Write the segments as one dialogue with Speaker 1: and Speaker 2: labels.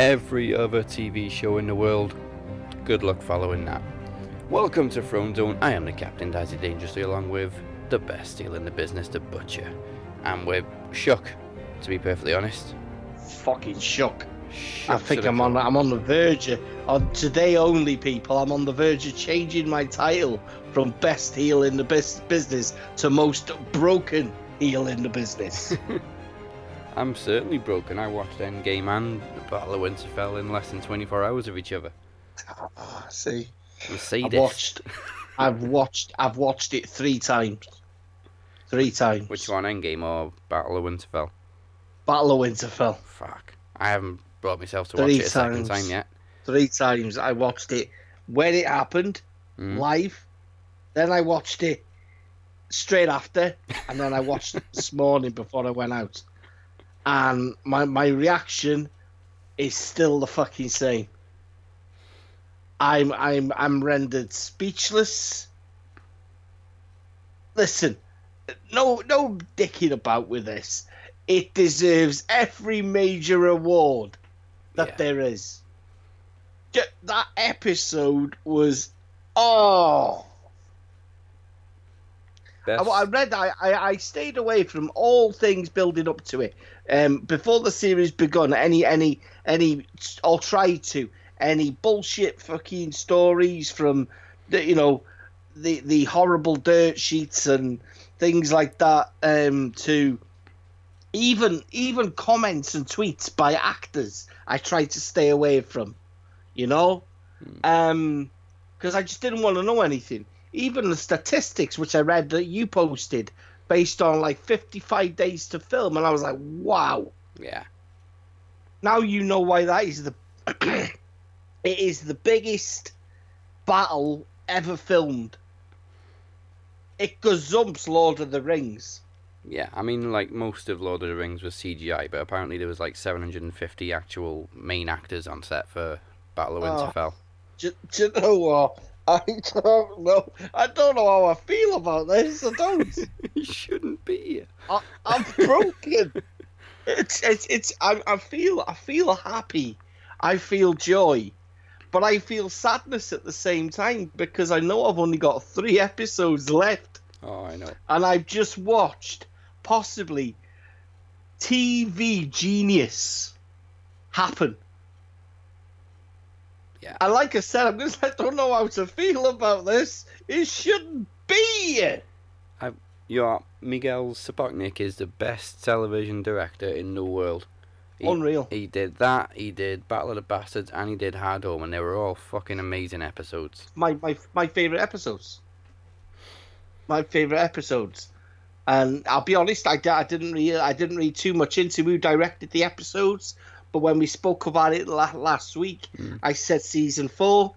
Speaker 1: every other TV show in the world. Good luck following that. Welcome to Throne Zone. I am the Captain Dazzy Dangerously, along with the best deal in the business, the Butcher. And we're shook, to be perfectly honest.
Speaker 2: Fucking shook.
Speaker 1: Shook
Speaker 2: I think I'm on. I'm on the verge of, on today only, people. I'm on the verge of changing my title from best heel in the bus- business to most broken heel in the business.
Speaker 1: I'm certainly broken. I watched Endgame and Battle of Winterfell in less than 24 hours of each other.
Speaker 2: Ah, See,
Speaker 1: The
Speaker 2: I've watched. I've watched. I've watched it three times. Three times.
Speaker 1: Which one, Endgame or Battle of Winterfell?
Speaker 2: Battle of Winterfell.
Speaker 1: Fuck. I haven't brought myself to
Speaker 2: Three
Speaker 1: watch it a second time yet.
Speaker 2: Three times. I watched it when it happened
Speaker 1: Mm.
Speaker 2: live. Then I watched it straight after, and then I watched it this morning before I went out. And my my reaction is still the fucking same. I'm I'm I'm rendered speechless. Listen, no no dicking about with this. It deserves every major award that
Speaker 1: Yeah.
Speaker 2: there is. That episode was oh
Speaker 1: Best,
Speaker 2: I, I read. I, I I stayed away from all things building up to it. Um, before the series begun, any any any, I'll try to any bullshit fucking stories from the you know the the horrible dirt sheets and things like that. Um, to even even comments and tweets by actors, I try to stay away from. You know, um, because I just didn't want to know anything even the statistics which I read that you posted based on like 55 days to film, and I was like, wow.
Speaker 1: yeah.
Speaker 2: Now you know why that is the it is the biggest battle ever filmed. It gazumps Lord of the Rings.
Speaker 1: Yeah, I mean, like most of Lord of the Rings was CGI, but apparently there was like 750 actual main actors on set for Battle of
Speaker 2: Oh.
Speaker 1: Winterfell.
Speaker 2: Do, do you know what? I don't know. I don't know how I feel about this. I don't.
Speaker 1: you shouldn't be.
Speaker 2: I, I'm broken. it's it's it's. I, I feel I feel happy. I feel joy, but I feel sadness at the same time because I know I've only got three episodes left,
Speaker 1: Oh, I know.
Speaker 2: and I've just watched possibly TV genius happen.
Speaker 1: Yeah.
Speaker 2: And like I said, I'm just I don't know how to feel about this. It shouldn't be.
Speaker 1: Your Miguel Sapochnik is the best television director in the world. He,
Speaker 2: Unreal.
Speaker 1: he did that, he did Battle of the Bastards, and he did Hard Home, and they were all fucking amazing episodes.
Speaker 2: my my my favorite episodes. My favorite episodes, and I'll be honest, I, I didn't read I didn't read too much into who directed the episodes, but when we spoke about it la- last week,
Speaker 1: Mm.
Speaker 2: I said season four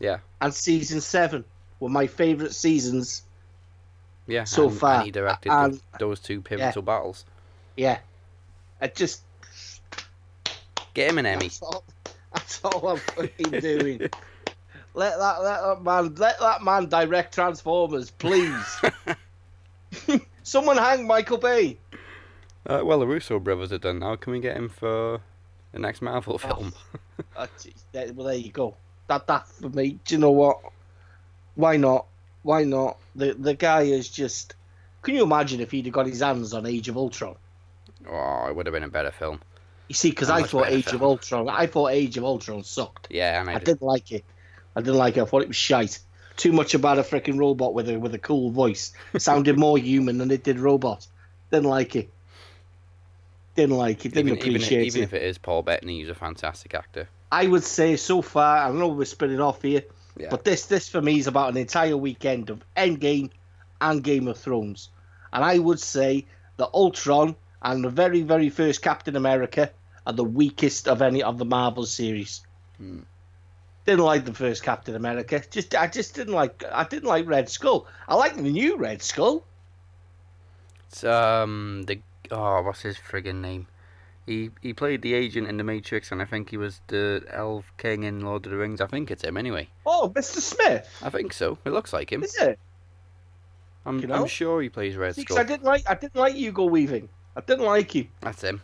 Speaker 1: Yeah,
Speaker 2: and season seven were my favorite seasons.
Speaker 1: yeah.
Speaker 2: So
Speaker 1: and,
Speaker 2: far,
Speaker 1: and he directed
Speaker 2: and-
Speaker 1: the, those two pivotal battles.
Speaker 2: Yeah, I just
Speaker 1: Get him an Emmy.
Speaker 2: that's all, that's all I'm fucking doing. Let that let that man let that man direct Transformers, please. Someone hang Michael Bay.
Speaker 1: Uh, well, the Russo brothers are done now. Can we get him for the next Marvel
Speaker 2: Oh.
Speaker 1: film?
Speaker 2: Uh, there- well, there you go. That that for me. Do you know what? Why not? Why not? The the guy is just. Can you imagine if he'd have got his hands on Age of Ultron?
Speaker 1: Oh, it would have been a better film.
Speaker 2: You see, because I thought Age
Speaker 1: film.
Speaker 2: of Ultron. I thought Age of Ultron sucked.
Speaker 1: Yeah, I,
Speaker 2: I
Speaker 1: did.
Speaker 2: didn't like it. I didn't like it. I thought it was shite. Too much about a freaking robot with a with a cool voice. It sounded more human than it did robot. Didn't like it. Didn't like it. Didn't
Speaker 1: Even, even,
Speaker 2: appreciate
Speaker 1: even
Speaker 2: it.
Speaker 1: if it is Paul Bettany, he's a fantastic actor.
Speaker 2: I would say so far. I don't know we're spinning off here.
Speaker 1: Yeah.
Speaker 2: But this, this for me is about an entire weekend of Endgame and Game of Thrones, and I would say that Ultron and the very, very first Captain America are the weakest of any of the Marvel series.
Speaker 1: Hmm.
Speaker 2: Didn't like the first Captain America. Just, I just didn't like. I didn't like Red Skull. I like the new Red Skull.
Speaker 1: It's um the oh what's his friggin' name? He he played the agent in the Matrix, and I think he was the Elf King in Lord of the Rings. I think it's him anyway.
Speaker 2: Oh, Mr. Smith.
Speaker 1: I think so. It looks like him.
Speaker 2: Is it?
Speaker 1: I'm
Speaker 2: you know?
Speaker 1: I'm sure he plays Red Skull.
Speaker 2: I didn't like. I didn't like Hugo Weaving. I didn't like you.
Speaker 1: That's him.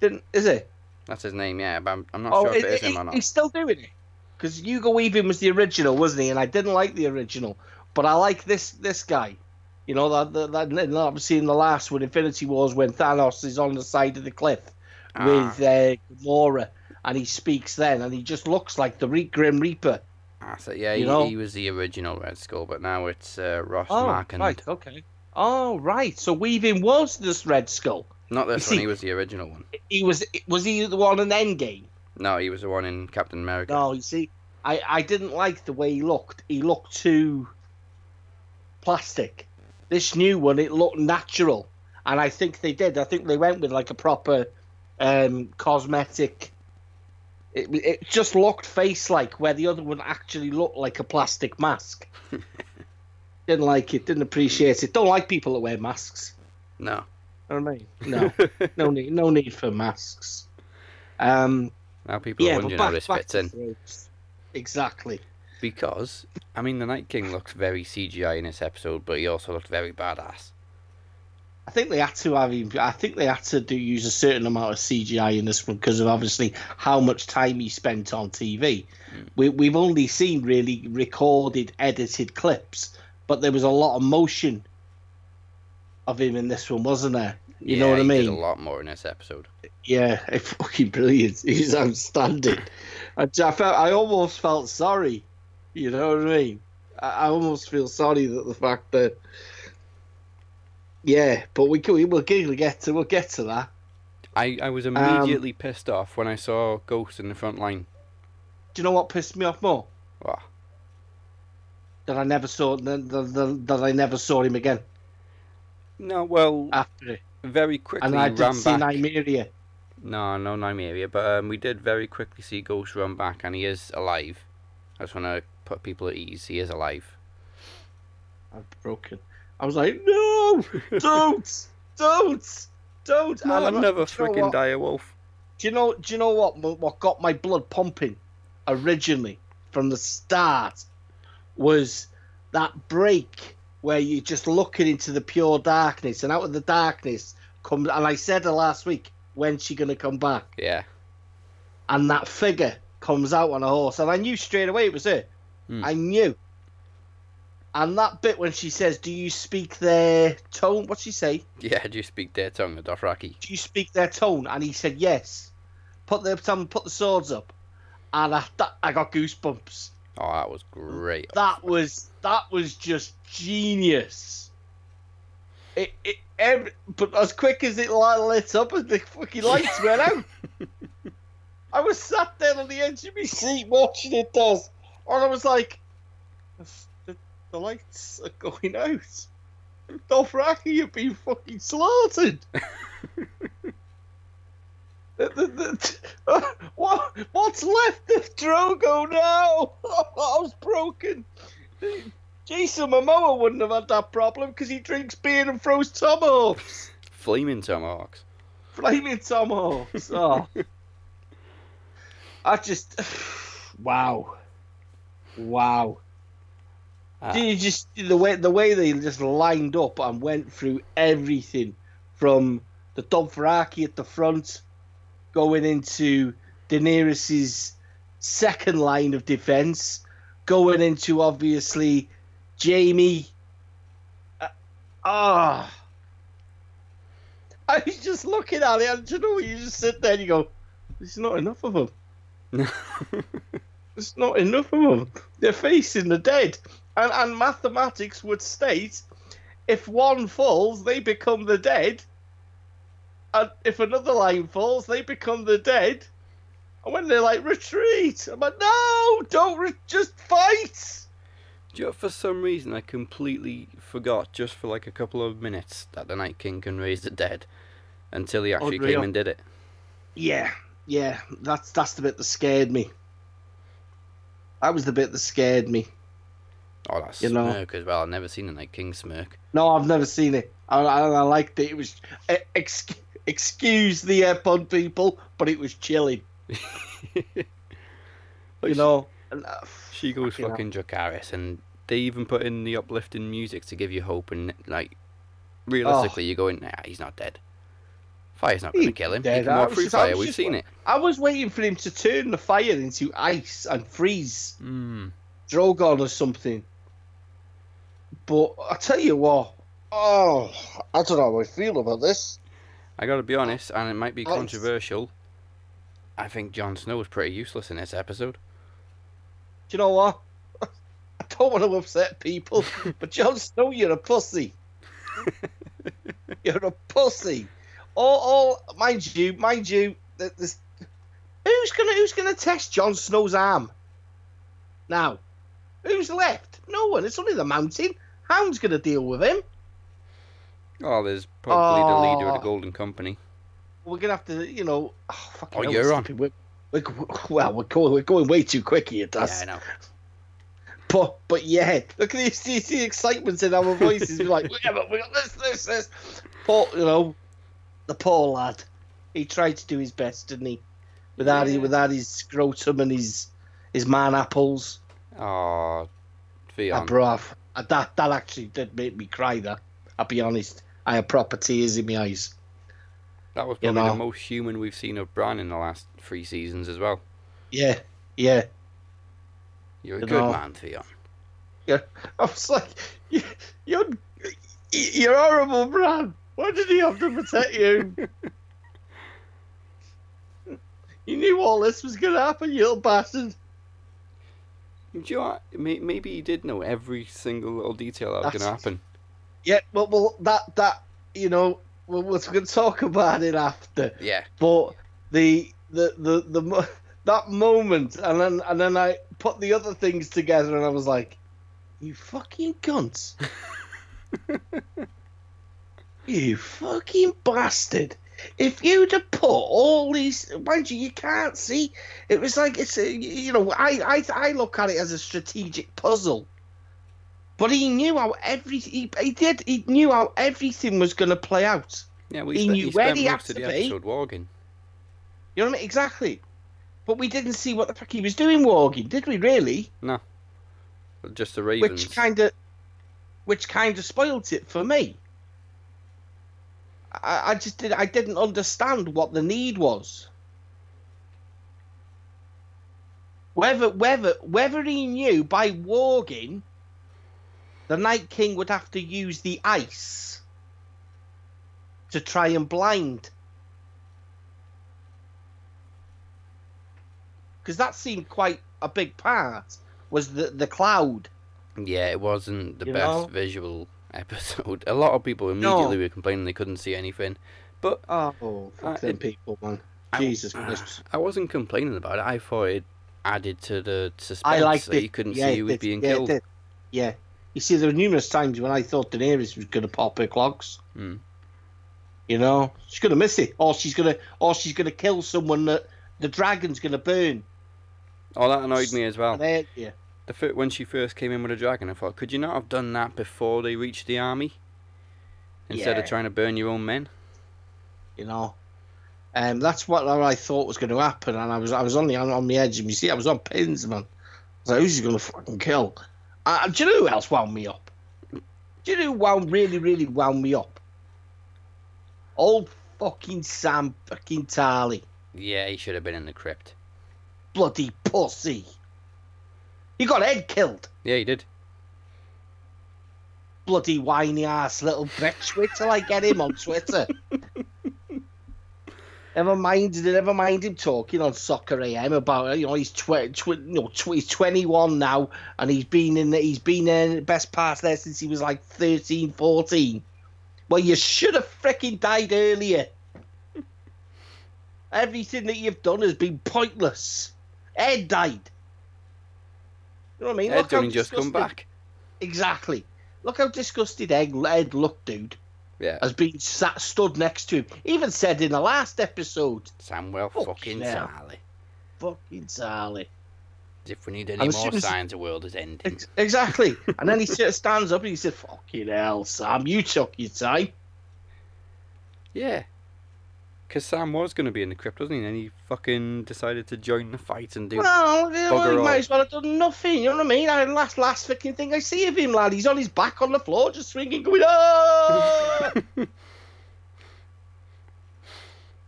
Speaker 2: Didn't. Is it?
Speaker 1: That's his name, yeah, but I'm, I'm not
Speaker 2: Oh,
Speaker 1: sure if it
Speaker 2: it-
Speaker 1: is him
Speaker 2: it-
Speaker 1: or not.
Speaker 2: he's still doing it. Because Hugo Weaving was the original, wasn't he? And I didn't like the original, but I like this this guy. You know that that, that obviously in the last one, Infinity Wars, when Thanos is on the side of the cliff
Speaker 1: Ah.
Speaker 2: with uh, Gamora, and he speaks then, and he just looks like the Re- Grim Reaper.
Speaker 1: Ah, so yeah, he, he was the original Red Skull, but now it's uh, Ross
Speaker 2: Oh,
Speaker 1: Marquand.
Speaker 2: right, okay. Oh, right. So Weaving was this Red Skull.
Speaker 1: Not this
Speaker 2: You
Speaker 1: one,
Speaker 2: see-
Speaker 1: he was the original one.
Speaker 2: He was was he the one in Endgame?
Speaker 1: No, he was the one in Captain America.
Speaker 2: No, you see, I, I didn't like the way he looked. He looked too plastic. This new one, it looked natural, and I think they did. I think they went with like a proper um, cosmetic. It, it just looked face-like, where the other one actually looked like a plastic mask. didn't like it. Didn't appreciate it. Don't like people that wear masks.
Speaker 1: No.
Speaker 2: You know I mean? No, no need, no need for masks. Um,
Speaker 1: now people are
Speaker 2: yeah, but
Speaker 1: wondering how this fits in.
Speaker 2: Exactly.
Speaker 1: Because, I mean, the Night King looks very CGI in this episode, but he also looked very badass.
Speaker 2: I think they had to have. him- I think they had to do use a certain amount of CGI in this one because of obviously how much time he spent on TV. Hmm. We, we've only seen really recorded, edited clips, but there was a lot of motion of him in this one, wasn't there? You
Speaker 1: yeah,
Speaker 2: know what I mean?
Speaker 1: a lot more in this episode.
Speaker 2: Yeah, it's fucking brilliant. He's outstanding. I, I felt, I almost felt sorry. You know what I mean? I, I almost feel sorry that the fact that. Yeah, but we can, we will get to we'll get to that.
Speaker 1: I, I was
Speaker 2: Um,
Speaker 1: immediately pissed off when I saw Ghost in the front line.
Speaker 2: Do you know what pissed me off more?
Speaker 1: What?
Speaker 2: That I never saw that, that, that I never saw him again
Speaker 1: No, well,
Speaker 2: after it,
Speaker 1: very quickly
Speaker 2: and I
Speaker 1: ran
Speaker 2: didn't see
Speaker 1: back.
Speaker 2: Nymeria.
Speaker 1: No, no Nymeria, but um, we did very quickly see Ghost run back, and he is alive. I just want to put people at ease. He is alive.
Speaker 2: I'm broken. I was like, no, don't, don't, don't.
Speaker 1: Not
Speaker 2: And I-
Speaker 1: another
Speaker 2: never
Speaker 1: freaking
Speaker 2: what?
Speaker 1: a wolf.
Speaker 2: Do you know? Do you know what? What got my blood pumping originally from the start was that break where you're just looking into the pure darkness, and out of the darkness comes. And I said her last week, when's she gonna come back?
Speaker 1: Yeah.
Speaker 2: And that figure comes out on a horse, and I knew straight away it was her.
Speaker 1: Hmm.
Speaker 2: I knew. And that bit when she says, "Do you speak their tone?" What's she say?
Speaker 1: Yeah, do you speak their tongue, the Dothraki?
Speaker 2: do you speak their tone? And he said, yes. Put the put the swords up, and I that, I got goosebumps.
Speaker 1: Oh, that was great.
Speaker 2: That was that was just genius. It, it every, but as quick as it lit up, as the fucking lights went out, I was sat there on the edge of my seat watching it does, and I was like, the, the lights are going out. Dothraki have been fucking slaughtered. The- the- the- uh, what, what's left of Drogo now? I was broken. Jason Momoa wouldn't have had that problem because he drinks beer and throws tomahawks.
Speaker 1: Flaming tomahawks.
Speaker 2: Flaming tomahawks. Oh. I just. Wow. Wow. Do you just the way the way they just lined up and went through everything from the Dothraki at the front, going into Daenerys's second line of defense, going into obviously Jaime. Uh, Ah. I was just looking at it, and you know, you just sit there and you go, "There's not enough of them. There's not enough of them. They're facing the dead." And, and mathematics would state if one falls, they become the dead. And if another line falls, they become the dead. And when they're like, retreat, I'm like, no, don't re- just fight.
Speaker 1: Do you know, for some reason, I completely forgot, just for like a couple of minutes, that the Night King can raise the dead until he actually
Speaker 2: Unreal.
Speaker 1: came and did it.
Speaker 2: Yeah, yeah, that's that's the bit that scared me. That was the bit that scared me.
Speaker 1: Oh, that's
Speaker 2: You know-
Speaker 1: smirk as well. I've never seen a Night King smirk.
Speaker 2: No, I've never seen it. I, I, I liked it. It was eh, ex, excuse the pun people, but it was chilling. You know. And, uh,
Speaker 1: She goes
Speaker 2: fucking hell.
Speaker 1: and they even put in the uplifting music to give you hope. And like, realistically, you're going, nah, he's not dead. Fire's not going to kill him. He can walk through
Speaker 2: just-
Speaker 1: fire. We've
Speaker 2: just
Speaker 1: seen it.
Speaker 2: I was waiting for him to turn the fire into ice and freeze
Speaker 1: Mm.
Speaker 2: Drogon or something. But I tell you what, oh, I don't know how I feel about this.
Speaker 1: I got to be honest, and it might be
Speaker 2: Oh,
Speaker 1: controversial. I think Jon Snow was pretty useless in this episode.
Speaker 2: Do you know what? I don't want to upset people, but Jon Snow, you're a pussy. you're a pussy. All, all, mind you, mind you, who's gonna, who's gonna test Jon Snow's arm? Now, who's left? No one. It's only the Mountain. Hound's gonna deal with him.
Speaker 1: Oh, there's probably the leader of
Speaker 2: Oh.
Speaker 1: the Golden Company.
Speaker 2: We're gonna have to, you know. Oh, fucking
Speaker 1: Oh,
Speaker 2: hell,
Speaker 1: you're on.
Speaker 2: We're, we're, well, we're going, we're going way too quick here,
Speaker 1: Yeah,
Speaker 2: Das.
Speaker 1: I know.
Speaker 2: But but yeah, look at these the, the excitement in our voices. We're like, yeah, but we got this, this, this. Poor, you know, the poor lad. He tried to do his best, didn't he? Without
Speaker 1: Yeah.
Speaker 2: he, without his scrotum and his his man apples.
Speaker 1: Oh,
Speaker 2: Uh,
Speaker 1: Theon.
Speaker 2: bruv, uh, that that actually did make me cry. That I'll be honest, I had proper tears in my eyes.
Speaker 1: That was
Speaker 2: you
Speaker 1: probably
Speaker 2: know.
Speaker 1: the most human we've seen of Bran in the last three seasons as well.
Speaker 2: Yeah, yeah.
Speaker 1: You're a
Speaker 2: You
Speaker 1: good
Speaker 2: know.
Speaker 1: man, Theon.
Speaker 2: Yeah, I was like, you, you're you're horrible, Bran. Why did he have to protect you? you knew all this was going to happen, you little bastard.
Speaker 1: Do you know what? Maybe he did know every single little detail that was going to happen.
Speaker 2: Yeah, well, well, that that you know, we're, we're going to talk about it after.
Speaker 1: Yeah.
Speaker 2: But the the the the mo- that moment, and then and then I put the other things together, and I was like, "You fucking cunts! you fucking bastard! If you'd have put all these, mind you, you can't see. It was like it's a, you know, I I I look at it as a strategic puzzle." But he knew how every he, he did he knew how everything was going to play out.
Speaker 1: Yeah, we
Speaker 2: He
Speaker 1: spent,
Speaker 2: knew
Speaker 1: he
Speaker 2: where he had to
Speaker 1: the
Speaker 2: be.
Speaker 1: episode walking.
Speaker 2: You know what I mean? Exactly. But we didn't see what the fuck he was doing walking, did we? Really? No.
Speaker 1: Just the Ravens.
Speaker 2: Which kind of, which kind of spoilt it for me. I, I just did. I didn't understand what the need was. Whether whether whether he knew by walking, the Night King would have to use the ice to try and blind. Because that seemed quite a big part. Was the the cloud?
Speaker 1: Yeah, it wasn't the
Speaker 2: You
Speaker 1: best
Speaker 2: know?
Speaker 1: visual episode. A lot of people immediately were complaining they couldn't see anything. But
Speaker 2: Oh, fuck
Speaker 1: Uh,
Speaker 2: them
Speaker 1: it-
Speaker 2: people, man.
Speaker 1: I-
Speaker 2: Jesus Christ.
Speaker 1: I wasn't complaining about it. I thought it added to the suspense
Speaker 2: I liked
Speaker 1: that
Speaker 2: it.
Speaker 1: you couldn't
Speaker 2: yeah,
Speaker 1: see who was being
Speaker 2: yeah,
Speaker 1: killed.
Speaker 2: Yeah. You see, there were numerous times when I thought Daenerys was going to pop her clogs.
Speaker 1: Hmm.
Speaker 2: You know, she's going to miss it, or she's going to, or she's going to kill someone that the dragon's going to burn.
Speaker 1: Oh, that annoyed me as well.
Speaker 2: Yeah.
Speaker 1: The when she first came in with a dragon, I thought, could you not have done that before they reached the army? Instead of trying to burn your own men?
Speaker 2: you know. Um, that's what I thought was going to happen, and I was I was on the on the edge, and you see, I was on pins, man. I was like, who's he going to fucking kill? Uh, do you know who else wound me up? Do you know who wound really, really wound me up? Old fucking Sam fucking Tarly,
Speaker 1: Yeah, he should have been in the crypt.
Speaker 2: bloody pussy. He got Ed killed,
Speaker 1: Yeah, he did.
Speaker 2: bloody whiny ass little bitch. Wait till I get him on Twitter. Never mind, never mind him talking on Soccer AM about you know he's tw- tw- you know, tw- he's 21 now and he's been in the, he's been in the best part there since he was like 13, 14. Well, you should have freaking died earlier. Everything that you've done has been pointless. Ed died. You know what I mean?
Speaker 1: Ed's
Speaker 2: Look
Speaker 1: only just come back.
Speaker 2: Exactly. Look how disgusted Ed, Ed looked, dude.
Speaker 1: Yeah.
Speaker 2: Has been sat stood next to him. Even said in the last episode,
Speaker 1: Samuel
Speaker 2: Fuck
Speaker 1: fucking
Speaker 2: yeah.
Speaker 1: Sally.
Speaker 2: "Fucking Sally."
Speaker 1: If we need any more
Speaker 2: as-
Speaker 1: signs the world is ending.
Speaker 2: Ex- Exactly. and then he sort of stands up and he said, "Fucking hell, Sam, you took your time."
Speaker 1: Yeah. Because Sam was going to be in the crypt, wasn't he? And then he fucking decided to join the fight and do.
Speaker 2: Well, you know, he might as well have done nothing. You know what I mean? I, last last freaking thing I see of him, lad, he's on his back on the floor, just swinging, going, "Ah!"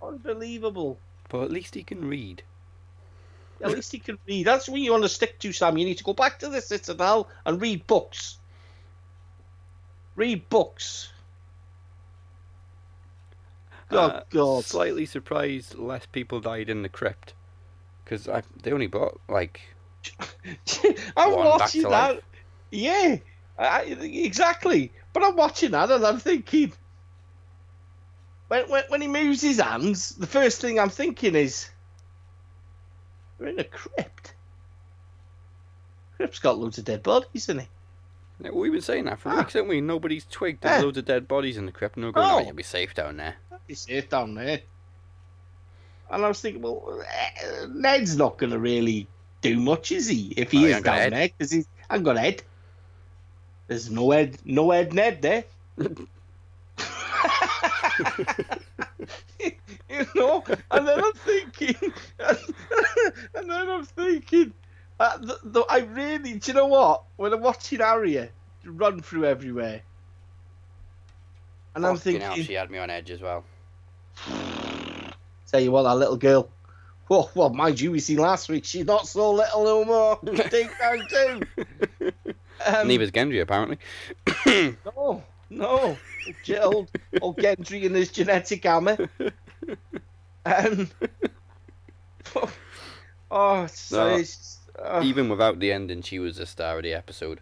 Speaker 2: Unbelievable.
Speaker 1: But at least he can read.
Speaker 2: At least he can read. That's what you want to stick to, Sam. You need to go back to the Citadel and read books. Read books. Oh,
Speaker 1: Uh,
Speaker 2: God.
Speaker 1: Slightly surprised less people died in the crypt. Because they only bought like,
Speaker 2: I'm watching that.
Speaker 1: life.
Speaker 2: Yeah, I, exactly. But I'm watching that and I'm thinking, when, when when he moves his hands, the first thing I'm thinking is, we're in a crypt. Crypt's got loads of dead bodies in it.
Speaker 1: Yeah, We've been saying that for
Speaker 2: Ah.
Speaker 1: weeks, haven't we? Nobody's twigged. There's
Speaker 2: Yeah.
Speaker 1: loads of dead bodies in the crypt, we're going,
Speaker 2: Oh.
Speaker 1: oh, you'll be safe down there.
Speaker 2: He's safe down there. And I was thinking, well, eh, Ned's not going to really do much, is he? If he
Speaker 1: Oh,
Speaker 2: is down there, because he's ain't got head. There's no head, no head Ned there. you know, and then I'm thinking, and then I'm thinking, uh, I really, do you know what? When I'm watching Arya run through everywhere, and I'm
Speaker 1: Fucking
Speaker 2: thinking,
Speaker 1: hell, she had me on edge as well.
Speaker 2: Tell you what, that little girl. Well, well, mind you, we seen last week. She's not so little no more. Take down too. Um,
Speaker 1: Neither's Gendry, apparently.
Speaker 2: no, no. Ge- Old, old Gendry and his genetic hammer. Um, oh, it's,
Speaker 1: No.
Speaker 2: uh,
Speaker 1: Even without the ending, she was the star of the episode.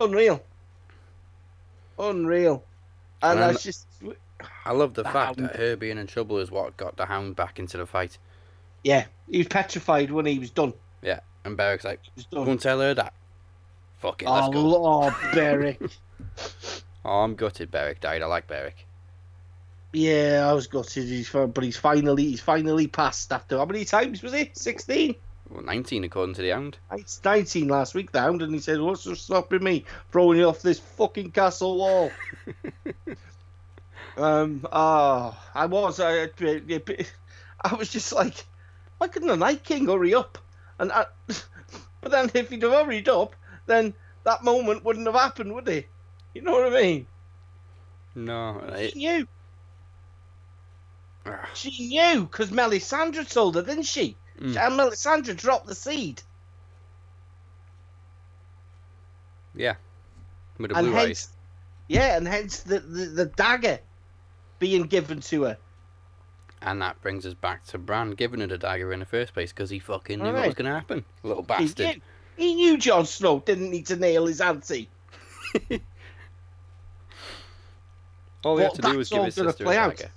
Speaker 2: unreal. Unreal. And
Speaker 1: And
Speaker 2: that's just,
Speaker 1: I love the
Speaker 2: The
Speaker 1: fact
Speaker 2: Hound.
Speaker 1: that her being in trouble is what got the Hound back into the fight.
Speaker 2: yeah, he was petrified when he was done.
Speaker 1: Yeah, and Beric's like,
Speaker 2: He was
Speaker 1: go
Speaker 2: done.
Speaker 1: and tell her that. Fuck it, let's
Speaker 2: Oh,
Speaker 1: go.
Speaker 2: Lord, oh, Beric.
Speaker 1: Oh, I'm gutted Beric died. I like Beric.
Speaker 2: Yeah, I was gutted. He's but he's finally he's finally passed after how many times was it? Sixteen.
Speaker 1: Well, 19 according to the Hound.
Speaker 2: It's nineteen last week, the hound, and he said, "What's stopping me throwing you off this fucking castle wall?" um. Oh, I was. I, I was just like, why couldn't the Night King hurry up? And I, but then if he'd have hurried up, then that moment wouldn't have happened, would it? You know what I mean?
Speaker 1: No, it,
Speaker 2: She knew.
Speaker 1: ah,
Speaker 2: She knew because Melisandre told her, didn't she?
Speaker 1: Mm.
Speaker 2: And Melisandre dropped the seed.
Speaker 1: yeah. With the
Speaker 2: and
Speaker 1: blue
Speaker 2: hence,
Speaker 1: eyes.
Speaker 2: yeah, and hence the, the, the dagger being given to her.
Speaker 1: And that brings us back to Bran giving her the dagger in the first place because he fucking knew what was going to happen. Little bastard.
Speaker 2: knew, he knew Jon Snow didn't need to nail his auntie.
Speaker 1: All he had to do was give his sister a
Speaker 2: play out.
Speaker 1: dagger.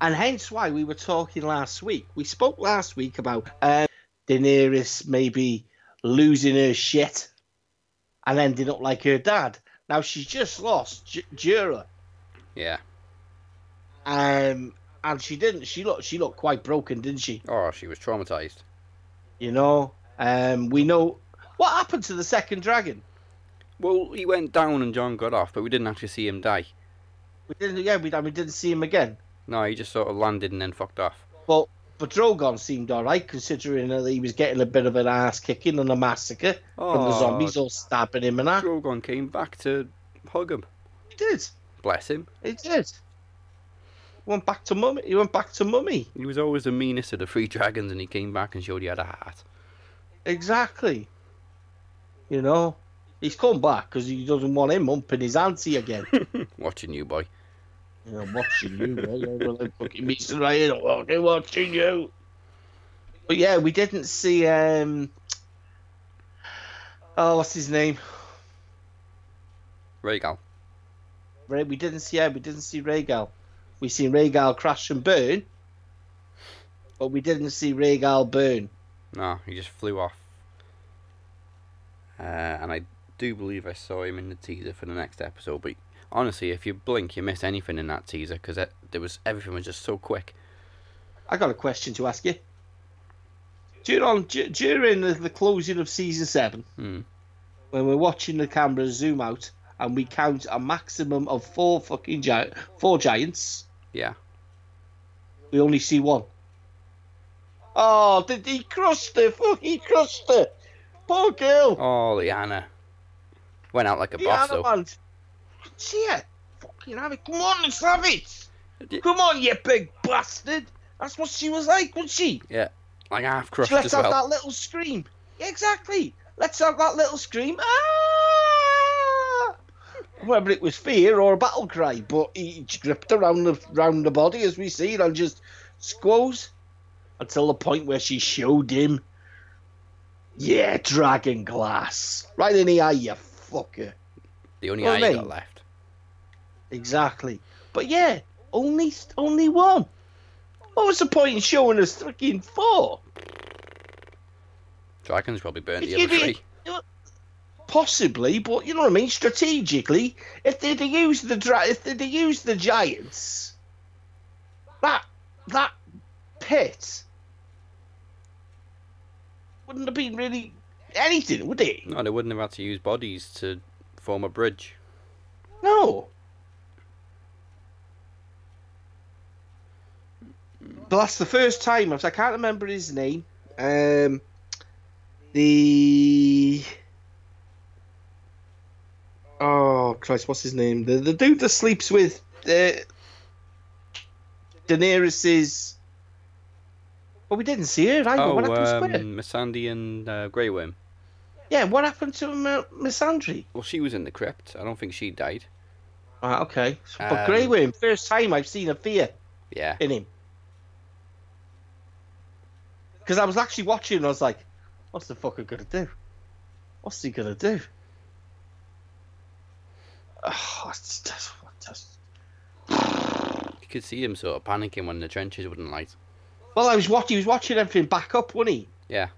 Speaker 2: And hence why we were talking last week. We spoke last week about um, Daenerys maybe losing her shit and ending up like her dad. Now she's just lost J- Jorah,
Speaker 1: Yeah.
Speaker 2: Um, and she didn't. She looked. She looked quite broken, didn't she?
Speaker 1: Oh, she was traumatized.
Speaker 2: You know. Um, we know what happened to the second dragon.
Speaker 1: Well, he went down and Jon got off, but we didn't actually see him die.
Speaker 2: We didn't. Yeah, we, we didn't see him again.
Speaker 1: No, he just sort of landed and then fucked off.
Speaker 2: But but Drogon seemed all right, considering that he was getting a bit of an ass kicking and a massacre from the
Speaker 1: Oh,
Speaker 2: zombies all stabbing him and that.
Speaker 1: Drogon came back to hug him.
Speaker 2: He did.
Speaker 1: Bless him.
Speaker 2: He did. Went back to mummy. He went back to mummy.
Speaker 1: He was always the meanest of the three dragons, and he came back and showed he had a heart.
Speaker 2: Exactly. You know, he's come back because he doesn't want him humping his auntie again.
Speaker 1: Watching you, boy.
Speaker 2: you know, watching you, boy. Fucking right fucking watching you. But yeah, we didn't see. um Oh, what's his name?
Speaker 1: Rhaegal.
Speaker 2: Ray, we didn't see. Yeah, we didn't see Rhaegal. We seen Rhaegal crash and burn, but we didn't see Rhaegal burn.
Speaker 1: No, he just flew off. Uh, and I do believe I saw him in the teaser for the next episode. But honestly, if you blink, you miss anything in that teaser because there was everything was just so quick.
Speaker 2: I got a question to ask you. During, during the, the closing of season seven,
Speaker 1: Hmm.
Speaker 2: when we're watching the camera zoom out and we count a maximum of four fucking giant, four giants,
Speaker 1: Yeah.
Speaker 2: we only see one. Oh, did he crushed her? Fuck, he crushed her. Poor girl.
Speaker 1: Oh, Lyanna. Went out like a boss, though.
Speaker 2: man. See it. Fucking have it. Come on, let's have it. Come on, you big bastard. That's what she was like, wasn't she? Yeah.
Speaker 1: Like half crushed
Speaker 2: She lets
Speaker 1: as well.
Speaker 2: that little scream. Yeah, exactly. Let's have that little scream. Ah! Whether it was fear or a battle cry, but he gripped around the round the body as we see it and just squoze until the point where she showed him. Yeah, dragon glass. Right in the eye, you fucker.
Speaker 1: The only
Speaker 2: Well,
Speaker 1: eye you got left.
Speaker 2: Exactly. But yeah, only only one. What was the point in showing us freaking four?
Speaker 1: Dragons probably burnt the other three.
Speaker 2: Possibly, but you know what I mean. Strategically, if they'd used the dra- if they'd used the giants, that that pit wouldn't have been really anything, would it?
Speaker 1: No, they wouldn't have had to use bodies to form a bridge.
Speaker 2: No. But that's the first time. I can't remember his name. Um, the oh Christ, what's his name? The the dude that sleeps with uh, Daenerys's. Well, we didn't see her. Either.
Speaker 1: Oh,
Speaker 2: what happened to
Speaker 1: um,
Speaker 2: her?
Speaker 1: Missandei and uh, Grey Worm.
Speaker 2: Yeah, what happened to uh, Missandei?
Speaker 1: Well, she was in the crypt. I don't think she died.
Speaker 2: Ah, okay. But
Speaker 1: Um,
Speaker 2: Grey Worm, first time I've seen a fear.
Speaker 1: Yeah.
Speaker 2: in him. Because I was actually watching and I was like, what's the fucker gonna do? What's he gonna do? Oh, it's just, just...
Speaker 1: You could see him sort of panicking when the trenches wouldn't light.
Speaker 2: Well, I was watching. He was watching everything back up, wasn't he?
Speaker 1: Yeah.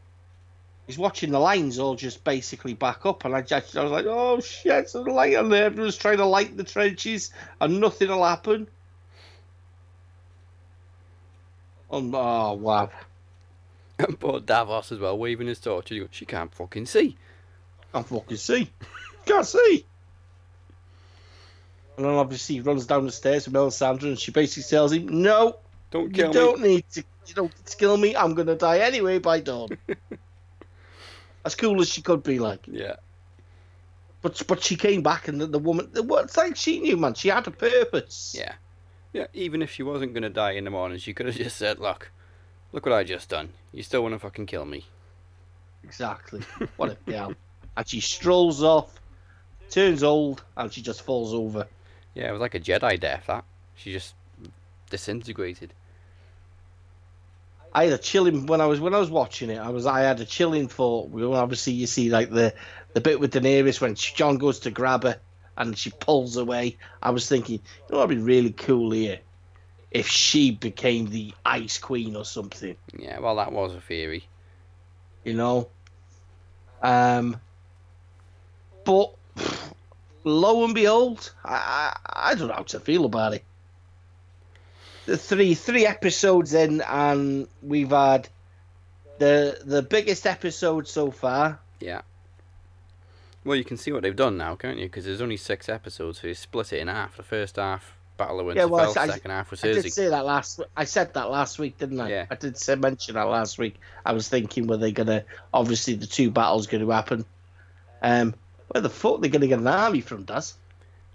Speaker 2: He's watching the lines all just basically back up, and I just I was like, oh shit, so the light on there. Everyone's trying to light the trenches, and nothing will happen. Um, oh wow.
Speaker 1: And poor Davos as well, waving his torch. He goes, She can't fucking see.
Speaker 2: can't fucking see. Can't see. And then obviously he runs down the stairs with Melisandre and she basically tells him, No,
Speaker 1: Don't kill
Speaker 2: you
Speaker 1: kill
Speaker 2: don't
Speaker 1: me.
Speaker 2: need to you don't need to kill me, I'm gonna die anyway by dawn. as cool as she could be like.
Speaker 1: Yeah.
Speaker 2: But but she came back and the, the woman it's like she knew man, she had a purpose.
Speaker 1: Yeah. Yeah, even if she wasn't to die in the morning, she could have just said, Look, look what I just done. You still want to fucking kill me.
Speaker 2: Exactly. What a girl. And she strolls off, turns old, and she just falls over.
Speaker 1: Yeah, it was like a Jedi death, that. She just disintegrated.
Speaker 2: I had a chilling when I was when I was watching it. I was I had a chilling thought. Well, obviously you see like the the bit with Daenerys when Jon goes to grab her and she pulls away. I was thinking, you know, what'd be really cool here if she became the Ice Queen or something.
Speaker 1: Yeah, well, that was a theory.
Speaker 2: You know. Um. But lo and behold, I, I I don't know how to feel about it. The three three episodes in, and we've had the the biggest episode so far.
Speaker 1: Yeah. Well, you can see what they've done now, can't you? Because there's only six episodes, so you split it in half. The first half, Battle of Winterfell.
Speaker 2: Yeah, well, I-
Speaker 1: second half was
Speaker 2: I did say that last. I said that last week, didn't I?
Speaker 1: Yeah.
Speaker 2: I did say mention that last week. I was thinking, were they gonna? Obviously, the two battles going to happen. Um, where the fuck they going to get an army from? Does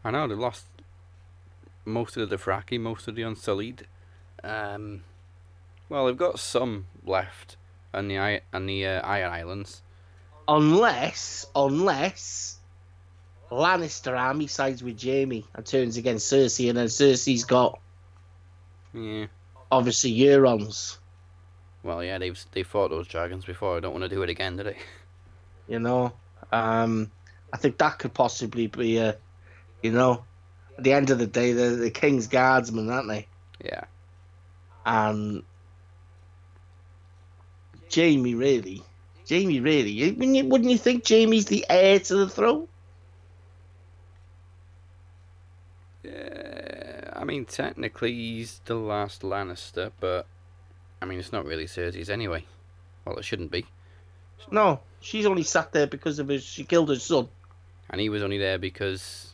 Speaker 1: I know, they've lost most of the Dothraki, most of the Unsullied. Um, well, they've got some left on the, on the uh, Iron Islands.
Speaker 2: unless unless Lannister army sides with Jaime and turns against Cersei, and then Cersei's got
Speaker 1: Yeah.
Speaker 2: obviously Eurons.
Speaker 1: Well, yeah, they've they fought those dragons before. I don't want to do it again, do they?
Speaker 2: You know, um, I think that could possibly be a, you know, at the end of the day, they're the King's guardsmen, aren't they?
Speaker 1: Yeah.
Speaker 2: and Jaime really, Jaime really, wouldn't you, wouldn't you think Jaime's the heir to the throne?
Speaker 1: Yeah, I mean, technically he's the last Lannister, but I mean, it's not really Cersei's anyway. Well, it shouldn't be.
Speaker 2: No, she's only sat there because of his. She killed her son.
Speaker 1: And he was only there because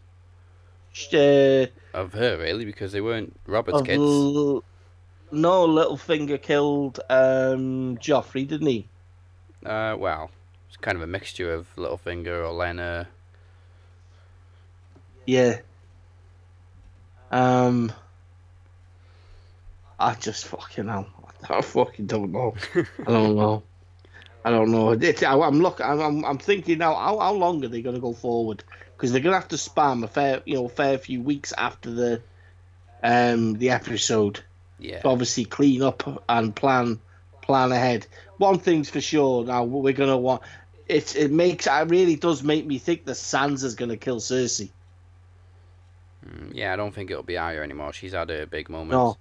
Speaker 2: uh,
Speaker 1: of her, really, because they weren't Robert's kids.
Speaker 2: L- no, Littlefinger killed um, Joffrey, didn't he?
Speaker 1: Uh, well, it's kind of a mixture of Littlefinger, Olenna.
Speaker 2: Yeah. Um. I just fucking hell. I fucking don't know. I don't know. I don't know. It, I, am look. I'm, I'm, I'm thinking now. How, how long are they going to go forward? Because they're going to have to spam a fair, you know, fair few weeks after the, um, the episode.
Speaker 1: Yeah.
Speaker 2: To obviously clean up and plan, plan ahead. One thing's for sure. Now we're going to want. It it makes. It really does make me think that Sansa's going to kill Cersei.
Speaker 1: Mm, Yeah, I don't think it'll be Arya anymore. She's had her big moment.
Speaker 2: No.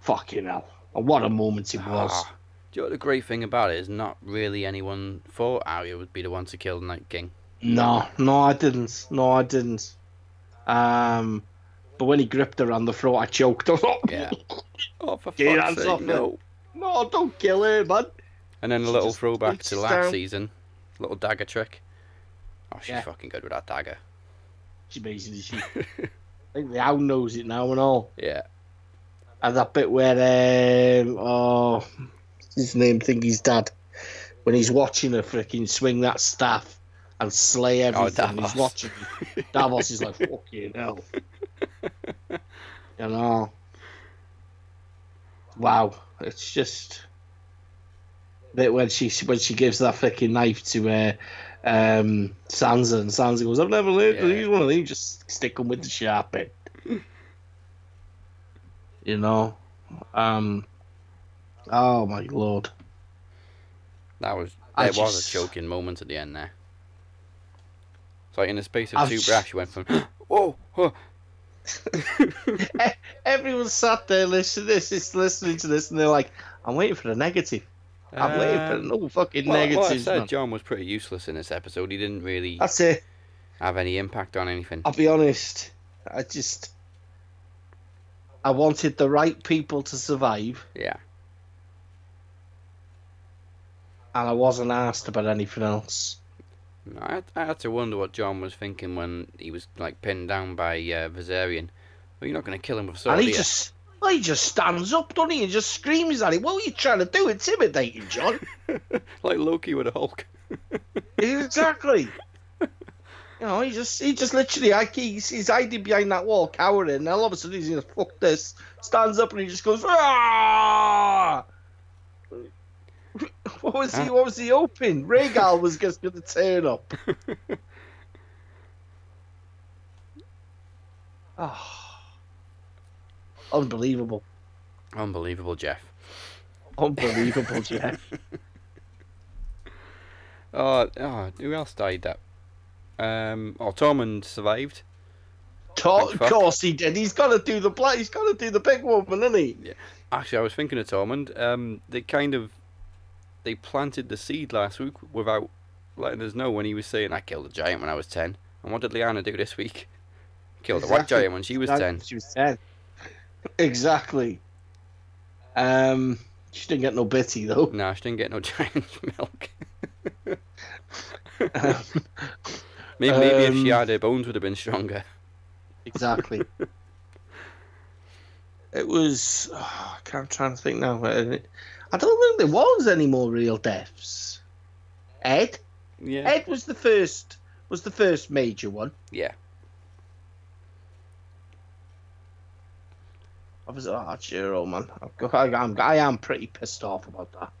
Speaker 2: Fucking hell! And what a moment it was.
Speaker 1: Ah, do you know what the great thing about it is? Not really anyone thought Arya would be the one to kill the Night King.
Speaker 2: No, no, I didn't. No, I didn't. Um, but when he gripped her on the throat, I choked.
Speaker 1: Yeah. Oh, for
Speaker 2: Get
Speaker 1: fuck's sake,
Speaker 2: off her.
Speaker 1: no.
Speaker 2: no, don't kill her, man.
Speaker 1: And then a little
Speaker 2: just
Speaker 1: throwback to last
Speaker 2: down.
Speaker 1: season, little dagger trick. Oh, she's
Speaker 2: Yeah.
Speaker 1: fucking good with that dagger.
Speaker 2: She's basically she. I think the owl knows it now and all.
Speaker 1: Yeah.
Speaker 2: And that bit where um, oh, his name, think he's dad, when he's watching her freaking swing that staff and slay everything.
Speaker 1: Davos.
Speaker 2: he's watching. Davos is like fucking hell. You know. Wow, it's just bit when she when she gives that freaking knife to uh, um, Sansa and Sansa goes, "I've never learned to
Speaker 1: Yeah.
Speaker 2: use one of these. Just stick them with the sharp end." you know, um, oh my lord,
Speaker 1: That was
Speaker 2: I
Speaker 1: there was a choking moment at the end there. It's like in the space of
Speaker 2: I've
Speaker 1: two
Speaker 2: just-
Speaker 1: breaths, you went from whoa, whoa.
Speaker 2: everyone sat there listening to this, is listening to this, and they're like, "I'm waiting for the negative. I'm waiting for
Speaker 1: Um,
Speaker 2: no fucking
Speaker 1: well,
Speaker 2: negatives."
Speaker 1: Well, I said
Speaker 2: man."
Speaker 1: Jon was pretty useless in this episode. He didn't really
Speaker 2: That's it.
Speaker 1: have any impact on anything.
Speaker 2: I'll be honest. I just I wanted the right people to survive,
Speaker 1: Yeah.
Speaker 2: And I wasn't asked about anything else.
Speaker 1: I, had, I had to wonder what Jon was thinking when he was like pinned down by uh, Viserion. Well, you're not going to kill him with sword,
Speaker 2: and he just well, he just stands up, doesn't he, and just screams at him. What are you trying to do? Intimidating, Jon.
Speaker 1: like Loki with a Hulk.
Speaker 2: exactly. You know, he just he just literally like he's, he's hiding behind that wall, cowering, and all of a sudden he's like, fuck this, stands up and he just goes, ah. What was he? What was he hoping? Rhaegal was just going to turn up. Oh, unbelievable,
Speaker 1: Unbelievable, Jeff.
Speaker 2: unbelievable, Jeff.
Speaker 1: Oh, oh, who else died? That. Um. Oh, Tormund survived.
Speaker 2: Of course he did. He's got to do the black. He's got to do the big woman, isn't he?
Speaker 1: Actually, I was thinking of Tormund. Um, they kind of they planted the seed last week without letting us know when he was saying I killed a giant when I was ten. And what did Lyanna do this week? Killed a white giant when she was
Speaker 2: That-
Speaker 1: ten.
Speaker 2: She was ten. Exactly. Um, she didn't get no bitty though.
Speaker 1: No, she didn't get no giant's milk. maybe, maybe if she
Speaker 2: Um,
Speaker 1: had her bones would have been stronger.
Speaker 2: exactly. It was. Oh, I can't try to think now. I don't think there was any more real deaths. Ed.
Speaker 1: Yeah.
Speaker 2: Ed was the first. Was the first major one.
Speaker 1: Yeah.
Speaker 2: I was oh sure, oh man, I, I'm, I am pretty pissed off about that.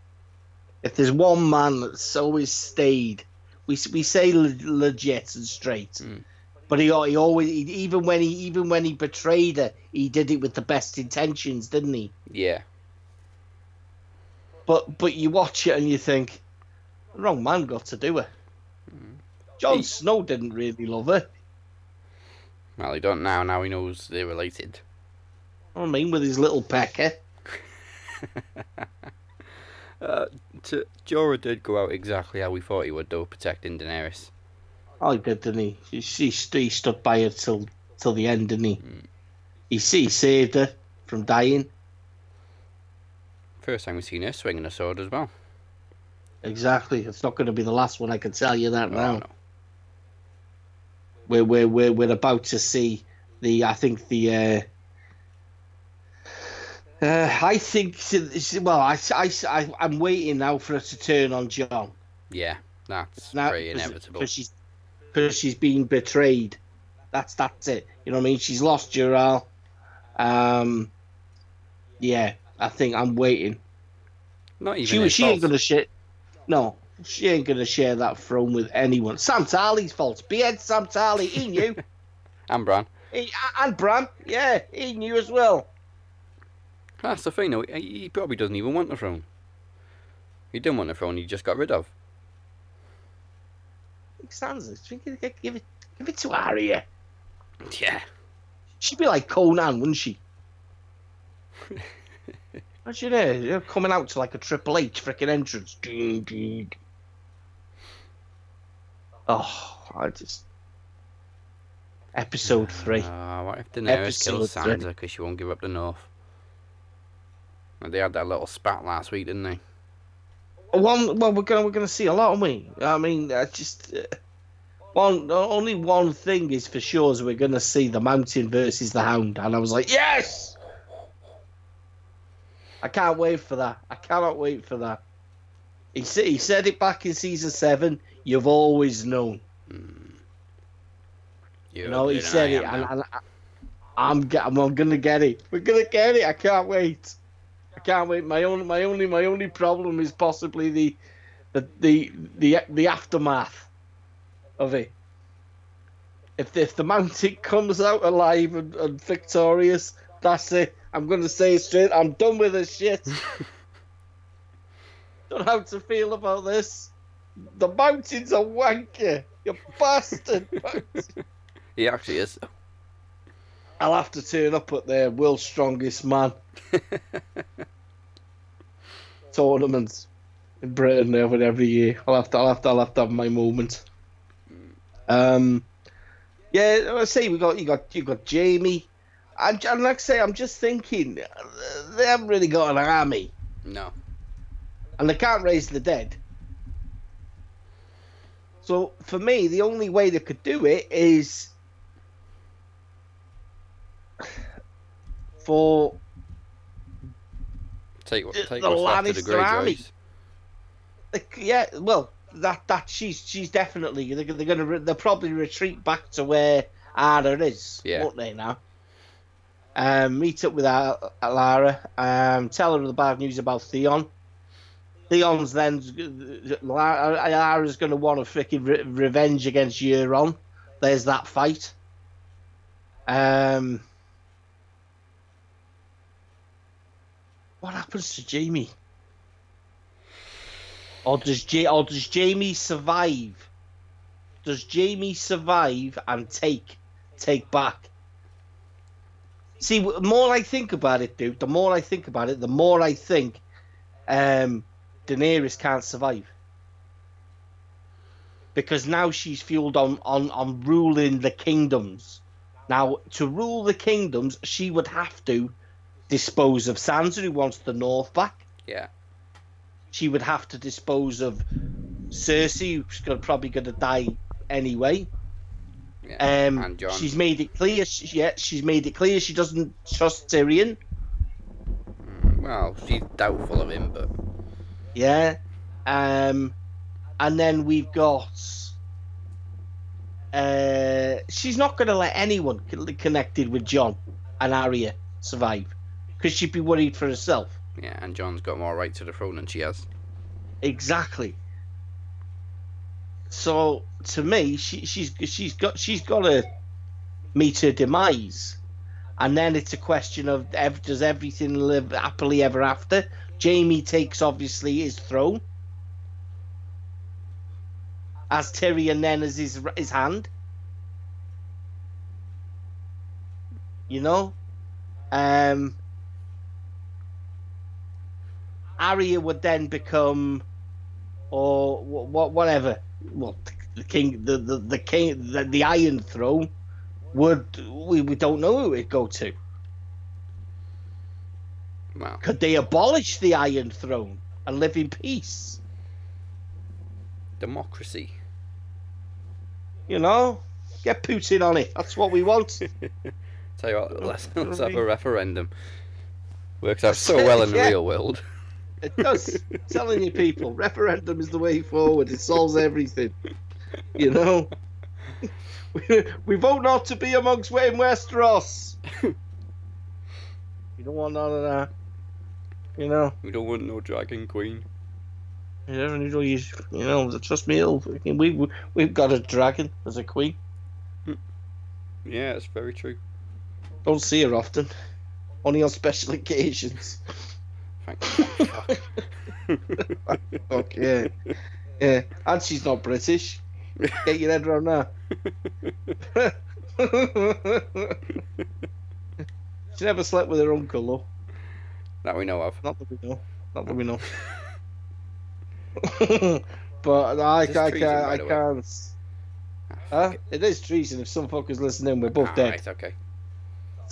Speaker 2: If there's one man that's always stayed, we we say legit and straight,
Speaker 1: Mm.
Speaker 2: but he he always he, even when he even when he betrayed her, he did it with the best intentions, didn't he?
Speaker 1: Yeah.
Speaker 2: But but you watch it and you think, wrong man got to do it. Jon
Speaker 1: He-
Speaker 2: Snow didn't really love her.
Speaker 1: Well, he don't now. Now he knows they're related.
Speaker 2: I mean, with his little pecker.
Speaker 1: Uh, to, Jorah did go out exactly how we thought he would, though, protecting Daenerys.
Speaker 2: Oh, he did, didn't he? He, he, he stood by her till till the end, didn't he?
Speaker 1: Mm.
Speaker 2: He, he saved her from dying.
Speaker 1: First time we've seen her swinging a sword as well.
Speaker 2: Exactly. It's not going to be the last one. I can tell you that
Speaker 1: Oh,
Speaker 2: now.
Speaker 1: no.
Speaker 2: We're, we're we're we're about to see the. I think the. Uh, uh, I think. Well, I, I, I, I'm waiting now for her to turn on Jon.
Speaker 1: Yeah, that's
Speaker 2: Now,
Speaker 1: pretty inevitable.
Speaker 2: Because she's, because she's been betrayed. That's that's it. You know what I mean? She's lost Jorah. Um, yeah, I think I'm waiting.
Speaker 1: Not even
Speaker 2: She she ain't gonna share. No, she ain't gonna share that throne with anyone. Sam Tarly's fault. Behead Sam Tarly. He knew.
Speaker 1: And Bran.
Speaker 2: he, and Bran. Yeah, he knew as well.
Speaker 1: Ah, That's the thing, though. He, probably doesn't even want the throne. He didn't want the throne. He just got rid of.
Speaker 2: Sansa, give it, give it to Arya.
Speaker 1: Yeah.
Speaker 2: She'd be like Conan, wouldn't she? Imagine her you know, coming out to like a Triple H freaking entrance. Oh, I just. Episode three.
Speaker 1: Uh, what if Daenerys kills. Sansa because she won't give up the North? And they had that little spat last week, didn't they?
Speaker 2: One, well, we're gonna we're gonna see a lot, aren't we? I mean, I just uh, one only one thing is for sure is we're gonna see the Mountain versus the Hound, and I was like, yes! I can't wait for that. I cannot wait for that. He said he said it back in season seven. You've always known.
Speaker 1: You
Speaker 2: You know, he said it, and, and I, I'm, I'm I'm gonna get it. We're gonna get it. I can't wait. I can't wait. My only my only my only problem is possibly the the the the, the aftermath of it. If if the mountain comes out alive and, and victorious, that's it. I'm gonna say it straight. I'm done with this shit. Don't know how to feel about this. The mountain's a wanker. You bastard.
Speaker 1: He actually is.
Speaker 2: I'll have to turn up at the world's strongest man tournaments in Britain they have it every year. I'll have to, I'll have to, I'll have to have my moment. Um, yeah, I say we got you got you got Jaime, and, and like I say, I'm just thinking uh, they haven't really got an army,
Speaker 1: No.
Speaker 2: and they can't raise the dead. So for me, the only way they could do it is for
Speaker 1: Take, take
Speaker 2: the
Speaker 1: what's left of the
Speaker 2: Lannister army. Like, Yeah, well, that that she's she's definitely they're, they're gonna they'll probably retreat back to where Yara is,
Speaker 1: Yeah.
Speaker 2: won't they now? Um, meet up with Ar- Yara, um, tell her the bad news about Theon. Theon's then Yara's going to want a freaking re- revenge against Euron. There's that fight. Um, what happens to Jaime? Or does J- or does Jaime survive? Does Jaime survive and take take back? See, the more I think about it, dude, the more I think about it, the more I think um, Daenerys can't survive. Because now she's fueled on, on, on ruling the kingdoms. Now, to rule the kingdoms, she would have to dispose of Sansa, who wants the north back
Speaker 1: Yeah.
Speaker 2: she would have to dispose of Cersei, who's probably going to die anyway.
Speaker 1: Yeah.
Speaker 2: Um,
Speaker 1: and Jon.
Speaker 2: she's made it clear. She, yeah, she's made it clear she doesn't trust Tyrion.
Speaker 1: Mm, Well, she's doubtful of him, but
Speaker 2: Yeah, um, and then we've got. Uh, she's not going to let anyone connected with Jon and Arya survive because she'd be worried for herself.
Speaker 1: yeah, and Jon's got more right to the throne than she has.
Speaker 2: Exactly. So to me, she, she's she's got she's got to meet her demise, and then it's a question of does everything live happily ever after? Jaime takes obviously his throne, as Tyrion then as his his hand. You know, um, Arya would then become, or what, whatever. Well, the king, the the, the king, the, the Iron Throne would we, we don't know who it'd go to.
Speaker 1: Well,
Speaker 2: Could they abolish the Iron Throne and live in peace?
Speaker 1: democracy.
Speaker 2: You know, get Putin on it. That's what we want.
Speaker 1: Tell you what, let's, let's have a referendum. Works out so well in the
Speaker 2: Yeah.
Speaker 1: real world.
Speaker 2: It does. telling you people, referendum is the way forward. It solves everything. You know. We, we vote not to be amongst in Westeros. you don't want none of that. You know,
Speaker 1: We don't want no dragon queen.
Speaker 2: you never know. You, you know, trust me. We we we've got a dragon as a queen.
Speaker 1: Yeah, it's very true.
Speaker 2: Don't see her often. Only on special occasions.
Speaker 1: Thank fuck.
Speaker 2: Fuck yeah. Yeah. And she's not British. Get your head around that. she never slept with her uncle, though.
Speaker 1: that we know of.
Speaker 2: Not that we know. Not that we know. but I, I,
Speaker 1: this
Speaker 2: I, can't. I can't.
Speaker 1: Ah,
Speaker 2: Huh? It is treason. If some fuckers listening, we're both
Speaker 1: Ah,
Speaker 2: dead.
Speaker 1: Right, okay.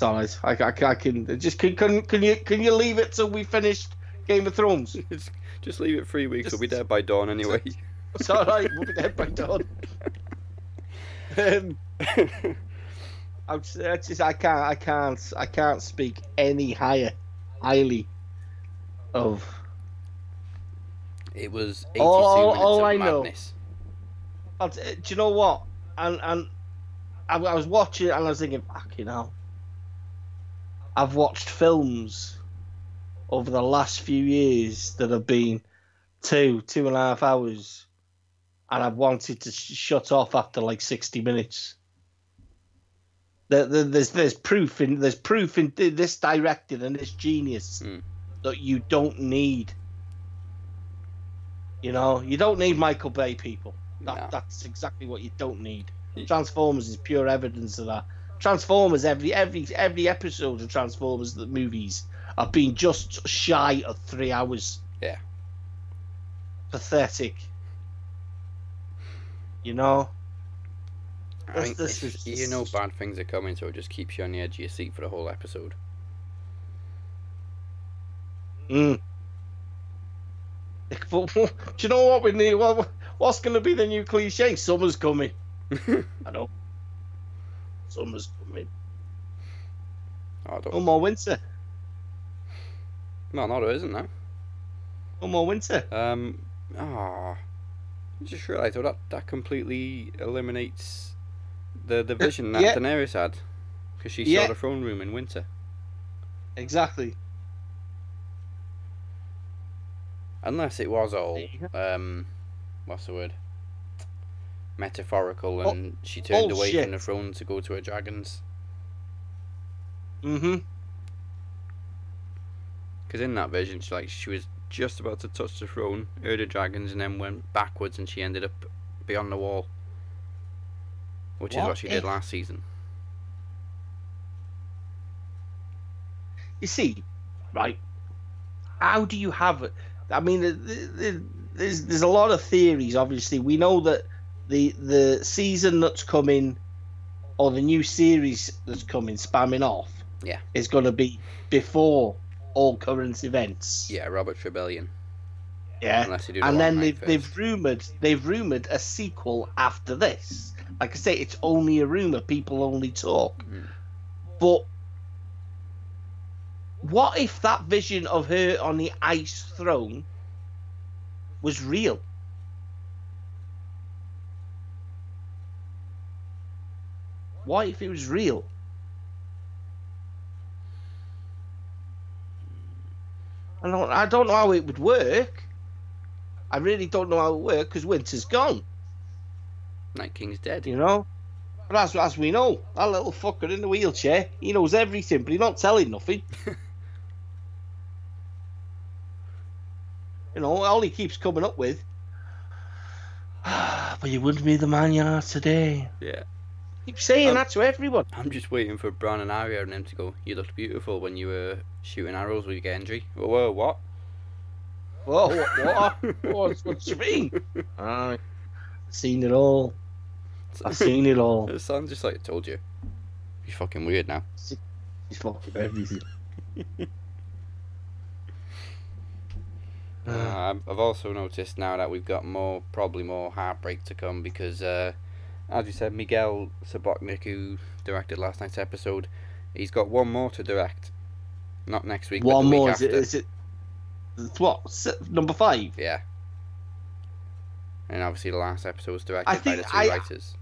Speaker 2: Alright. I, I, I can just can, can can you can you leave it till we finished Game of Thrones?
Speaker 1: Just, leave it three weeks.
Speaker 2: Just-
Speaker 1: we'll be dead by dawn anyway.
Speaker 2: It's alright. We'll be dead by dawn. um, I just, I just I can't I can't I can't speak any higher highly of
Speaker 1: it was 82
Speaker 2: All-
Speaker 1: minutes
Speaker 2: all
Speaker 1: of
Speaker 2: I know- I'll t- do you know what? And and I, I was watching and I was thinking, fucking hell. I've watched films over the last few years that have been two, two and a half hours, and I've wanted to sh- shut off after like sixty minutes. There, there, there's there's proof in there's proof in th- this directing and this genius
Speaker 1: Hmm.
Speaker 2: that you don't need. You know, you don't need Michael Bay people. That,
Speaker 1: No.
Speaker 2: That's exactly what you don't need. Transformers is pure evidence of that. Transformers, every every every episode of Transformers the movies have been just shy of three hours.
Speaker 1: Yeah.
Speaker 2: Pathetic. You know.
Speaker 1: I
Speaker 2: This- this is-
Speaker 1: you know bad things are coming, so it just keeps you on the edge of your seat for the whole episode.
Speaker 2: Mm. Do you know what we need? What, what's going to be the new cliche? Summer's coming. I know. Summer's coming.
Speaker 1: Oh, I don't,
Speaker 2: No more winter.
Speaker 1: well, no, there isn't now.
Speaker 2: No more winter.
Speaker 1: Um, ah, I just realised oh, that that completely eliminates the the vision that
Speaker 2: yeah.
Speaker 1: Daenerys had, because she
Speaker 2: Yeah.
Speaker 1: saw the throne room in winter.
Speaker 2: Exactly.
Speaker 1: Unless it was all um, what's the word? Metaphorical,
Speaker 2: Oh,
Speaker 1: and she turned away
Speaker 2: bullshit.
Speaker 1: from the throne to go to her dragons.
Speaker 2: Mm-hmm.
Speaker 1: Because in that vision, she like she was just about to touch the throne, heard the dragons, and then went backwards, and she ended up beyond the wall. Which is
Speaker 2: What
Speaker 1: what she did last season.
Speaker 2: You see, right? How do you have it? I mean, th- th- th- there's there's a lot of theories. Obviously, we know that the the season that's coming, or the new series that's coming, spamming off,
Speaker 1: Yeah.
Speaker 2: is going to be before all current events.
Speaker 1: Yeah, Robert's Rebellion.
Speaker 2: yeah.
Speaker 1: Unless you do the
Speaker 2: and then they've,
Speaker 1: first.
Speaker 2: they've rumored they've rumored a sequel after this. Like I say, it's only a rumor. People only talk.
Speaker 1: Mm.
Speaker 2: But what if that vision of her on the ice throne was real? What if it was real? I don't, I don't know how it would work. I really don't know how it would work because winter's gone,
Speaker 1: Night King's dead.
Speaker 2: you know. But as, as we know, that little fucker in the wheelchair, he knows everything, but he's not telling nothing. you know, all he keeps coming up with. but you wouldn't be the man you are today.
Speaker 1: Yeah.
Speaker 2: Keep saying
Speaker 1: Um,
Speaker 2: that to everyone.
Speaker 1: I'm just waiting for Bran and Arya and them to go. You looked beautiful when you were shooting arrows with your Gendry. Whoa, whoa, what?
Speaker 2: Whoa, what? what? what, what do you mean? I've seen it all. I've seen it all.
Speaker 1: It sounds just like I told you. You're fucking weird now.
Speaker 2: He's fucking everything.
Speaker 1: Uh, I've- I've also noticed now that we've got more, probably more heartbreak to come because, uh, as you said, Miguel Sapochnik, who directed last night's episode, he's got one more to direct. Not next week, but
Speaker 2: One
Speaker 1: the week
Speaker 2: more. Is it, is it? What? Number five?
Speaker 1: Yeah. And obviously, the last episode was directed
Speaker 2: I
Speaker 1: by the two
Speaker 2: I-
Speaker 1: writers.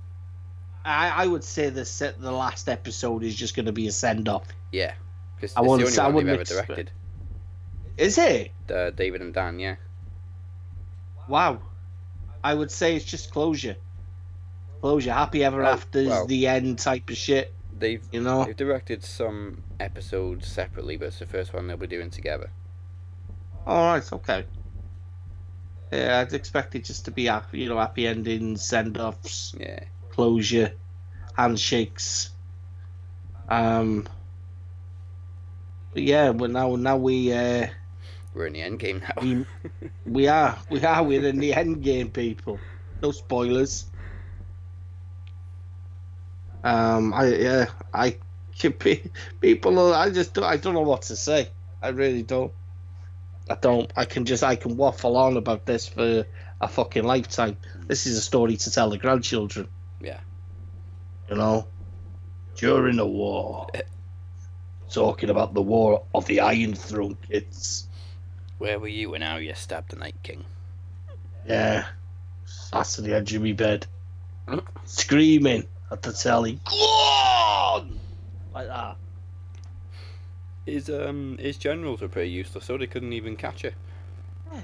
Speaker 2: I, I would say the set, the last episode is just going to be a send off.
Speaker 1: Yeah, because it's
Speaker 2: I
Speaker 1: the
Speaker 2: wouldn't
Speaker 1: only one they've ever directed.
Speaker 2: Is it?
Speaker 1: Uh, David and Dan, yeah.
Speaker 2: Wow. I would say it's just closure. Closure. Happy ever
Speaker 1: Oh,
Speaker 2: after
Speaker 1: well.
Speaker 2: the end type of shit.
Speaker 1: They've
Speaker 2: You know.
Speaker 1: they've directed some episodes separately, but it's the first one they'll be doing together.
Speaker 2: All right. Okay. Yeah, I'd expect it just to be happy, you know, happy endings, send offs,
Speaker 1: Yeah.
Speaker 2: closure, handshakes. Um. But yeah, well now now we uh,
Speaker 1: We're in the end game now.
Speaker 2: we we are we are we're in the end game, people. No spoilers. Um, I yeah, I people. I just don't, I don't know what to say. I really don't. I don't. I can just I can waffle on about this for a fucking lifetime. This is a story to tell the grandchildren.
Speaker 1: Yeah.
Speaker 2: You know, during the war, talking about the war of the Iron Throne, kids.
Speaker 1: Where were you when Arya stabbed the Night King?
Speaker 2: Yeah, sat to the edge of my bed, screaming at the telly. Go on! Like that.
Speaker 1: His um his generals were pretty useless, so they couldn't even catch her.
Speaker 2: Yeah,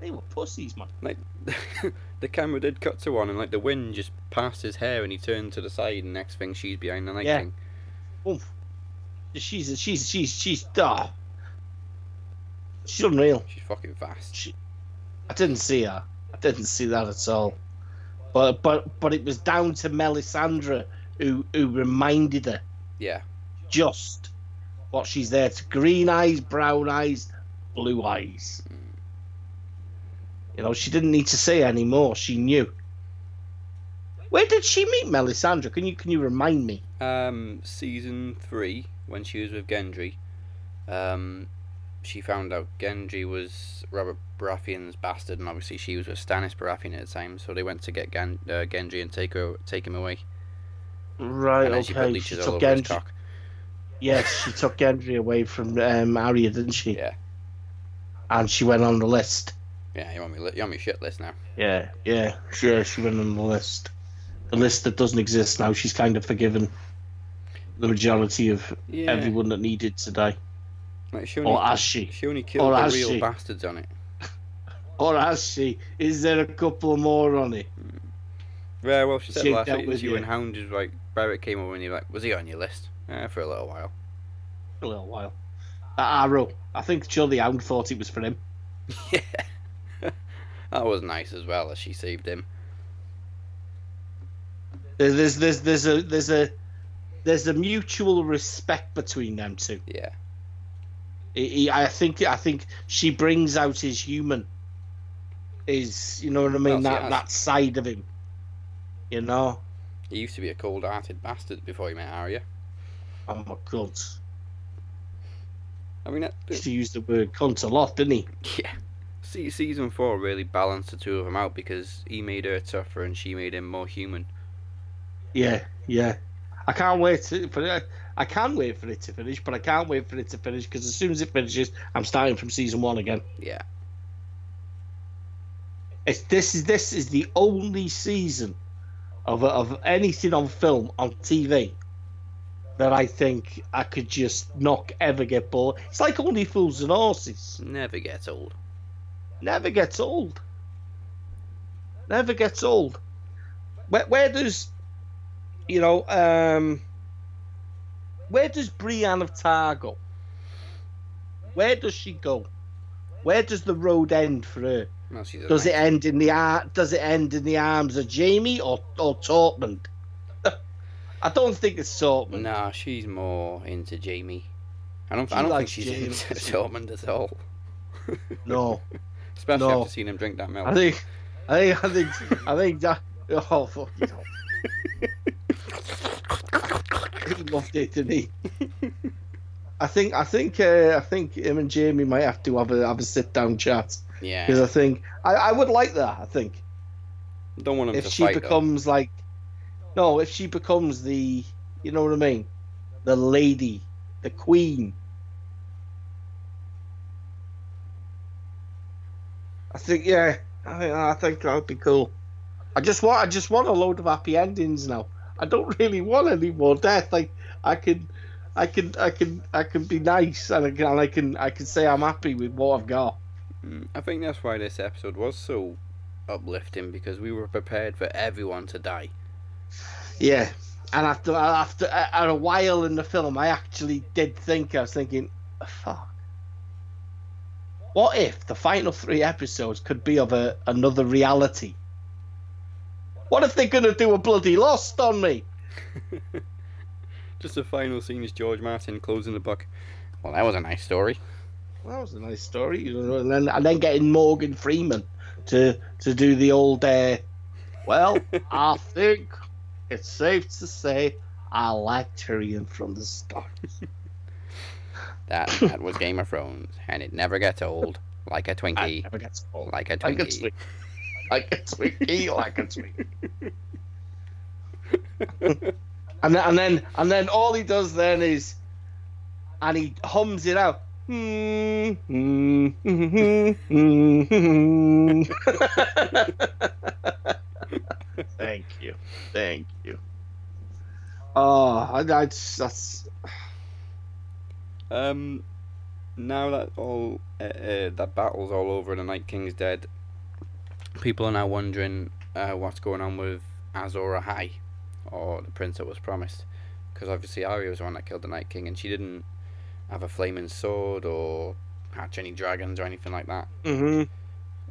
Speaker 2: They were pussies, man.
Speaker 1: Like the camera did cut to one, and like the wind just passed his hair, and he turned to the side, and next thing she's behind the Night
Speaker 2: Yeah.
Speaker 1: King.
Speaker 2: Oof. She's she's she's she's ah. She's unreal.
Speaker 1: She's fucking fast.
Speaker 2: She, I didn't see her. I didn't see that at all. But but but it was down to Melisandre who who reminded her
Speaker 1: Yeah.
Speaker 2: just what she's there to green eyes, brown eyes, blue eyes. You know, she didn't need to say any more. She knew. Where did she meet Melisandre? Can you can you remind me?
Speaker 1: Um, season three, when she was with Gendry, um, she found out Gendry was Robert Baratheon's bastard, and obviously she was with Stannis Baratheon at the time. So they went to get Gan- uh, Gendry and take her, take him away,
Speaker 2: Right,
Speaker 1: and then she put
Speaker 2: okay. She
Speaker 1: all
Speaker 2: took
Speaker 1: over his
Speaker 2: Gendry.
Speaker 1: cock.
Speaker 2: Yes, she took Gendry away from um, Arya, didn't she?
Speaker 1: Yeah,
Speaker 2: And she went on the list.
Speaker 1: yeah. You want me? li- You want me shit list now?
Speaker 2: Yeah, yeah, sure. She went on the list. The list that doesn't exist now. She's kind of forgiven the majority of
Speaker 1: Yeah.
Speaker 2: everyone that needed to die,
Speaker 1: She only,
Speaker 2: or has she?
Speaker 1: she only killed
Speaker 2: or
Speaker 1: the real
Speaker 2: she?
Speaker 1: bastards on it.
Speaker 2: Or has she? Is there a couple more on it? Hmm.
Speaker 1: Yeah, well, she said
Speaker 2: She
Speaker 1: last week you
Speaker 2: you.
Speaker 1: and Hound was like Beric came over and he was like, was he on your list? Yeah, for a little while.
Speaker 2: For a little while. That arrow. I think the Hound thought it was for him.
Speaker 1: yeah, that was nice as well as she saved him.
Speaker 2: There's there's there's, there's a there's a there's a mutual respect between them two.
Speaker 1: Yeah,
Speaker 2: He, he- I think I think she brings out his human, Is you know what I mean that that side of him. You know,
Speaker 1: he used to be a cold-hearted bastard before he met Arya.
Speaker 2: I'm a cunt.
Speaker 1: I mean, that,
Speaker 2: He used to use the word cunt a lot, didn't he?
Speaker 1: yeah. See, season four really balanced the two of them out because he made her tougher and she made him more human.
Speaker 2: Yeah, yeah. I can't wait to, for it. I can wait for it to finish, but I can't wait for it to finish because as soon as it finishes, I'm starting from season one again.
Speaker 1: Yeah,
Speaker 2: It's this is this is the only season of of anything on film on TV that I think I could just not ever get bored. It's like only fools and horses.
Speaker 1: never gets old.
Speaker 2: Never gets old. Never gets old. Where where does you know um where does Brienne of Tarth go? Where does she go? Where does the road end for her?
Speaker 1: Well, she's a
Speaker 2: Does it end in the ar- Does it end in the arms of Jaime or or Tormund? I don't think it's Tormund.
Speaker 1: No, she's more into Jaime. I don't.
Speaker 2: She
Speaker 1: I don't think she's
Speaker 2: Jaime.
Speaker 1: into Tormund at all.
Speaker 2: No,
Speaker 1: Especially
Speaker 2: No.
Speaker 1: after seeing him drink that milk.
Speaker 2: I think, I think, I think, I think that. Oh fuck you! Know. Loved it, didn't he? I think, I think, uh, I think him and Jaime might have to have a have a sit down chat
Speaker 1: yeah.
Speaker 2: because I think I, I would like that. I think
Speaker 1: Don't want him
Speaker 2: if
Speaker 1: to
Speaker 2: she
Speaker 1: fight. though.
Speaker 2: becomes like, no, if she becomes the, you know what I mean, the lady, the queen. I think yeah, I think I think that would be cool. I just want I just want a load of happy endings now. I don't really want any more death. Like I can, I can I can I can be nice and I can and I can I can say I'm happy with what I've got.
Speaker 1: Mm, I think that's why this episode was so uplifting because we were prepared for everyone to die.
Speaker 2: Yeah, and after after at a while in the film, I actually did think I was thinking, fuck. What if the final three episodes could be of a another reality? What if they're gonna do a bloody Lost on me?
Speaker 1: Just the final scene is George Martin closing the book. Well, that was a nice story.
Speaker 2: Well, That was a nice story, and then and then getting Morgan Freeman to to do the old. Uh, well, I think it's safe to say I like Tyrion from the start.
Speaker 1: That that was Game of Thrones, and it never gets old. Like a Twinkie,
Speaker 2: never gets old.
Speaker 1: like a
Speaker 2: Like a
Speaker 1: Twinkie.
Speaker 2: Twinkie. Like a Twinkie, like a Twinkie. And then, and then and then all he does then is, and he hums it out. Thank you, thank you. Oh, that's that's
Speaker 1: Um, now that all uh, uh, that battle's all over and the Night King's dead, people are now wondering uh, what's going on with Azor Ahai, or the prince that was promised, because obviously Arya was the one that killed the Night King, and she didn't have a flaming sword or hatch any dragons or anything like that.
Speaker 2: hmm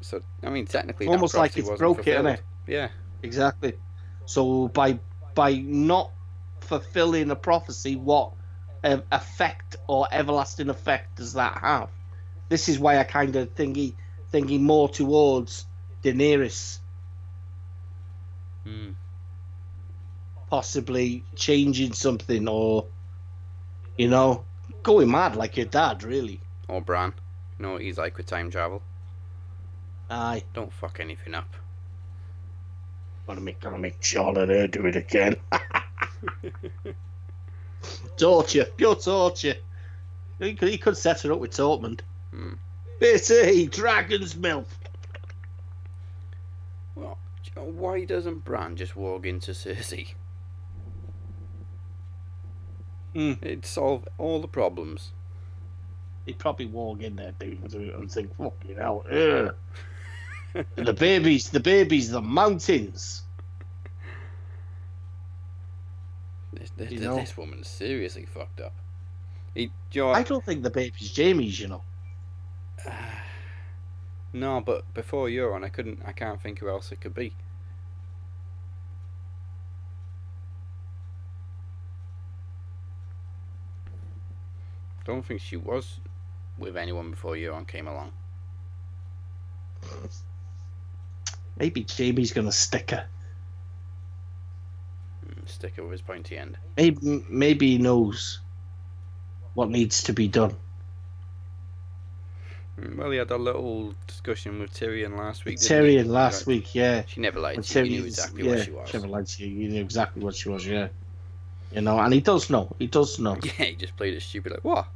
Speaker 1: So I mean, technically,
Speaker 2: Almost like it's broke it,
Speaker 1: Yeah.
Speaker 2: exactly. So by by not fulfilling a prophecy, what effect or everlasting effect does that have? This is why I kind of thingy thinking more towards Daenerys
Speaker 1: Mm.
Speaker 2: possibly changing something or you know going mad like your dad really.
Speaker 1: Or Bran. You know what he's like with time travel.
Speaker 2: Aye,
Speaker 1: Don't fuck anything up.
Speaker 2: gonna make gonna make Charlotte her do it again. torture, pure torture. He could, he could set her up with Tormund.
Speaker 1: Hmm.
Speaker 2: Bitty, dragon's milk.
Speaker 1: Well, do you know, why doesn't Bran just walk into Cersei?
Speaker 2: Hmm.
Speaker 1: It'd solve all the problems.
Speaker 2: He'd probably walk in there, dude, and think, "Fucking hell, ugh." the babies, the babies, the mountains."
Speaker 1: This, this,
Speaker 2: You know?
Speaker 1: this woman's seriously fucked up. He, you know
Speaker 2: I don't think the baby's Jaime's, you know.
Speaker 1: No, but before Euron, I couldn't. I can't think who else it could be. Don't think she was with anyone before Euron came along.
Speaker 2: Maybe Jaime's gonna stick her.
Speaker 1: Mm, Stick her with his pointy end.
Speaker 2: Maybe, maybe he knows what needs to be done.
Speaker 1: Mm, Well, he had a little discussion with Tyrion last week.
Speaker 2: Tyrion last week, yeah.
Speaker 1: She never lied
Speaker 2: When
Speaker 1: to you. You knew exactly
Speaker 2: yeah,
Speaker 1: what she was.
Speaker 2: She never lied to you. You knew exactly what she was, yeah. You know, and he does know. He does know.
Speaker 1: Yeah, he just played it stupid. Like, what?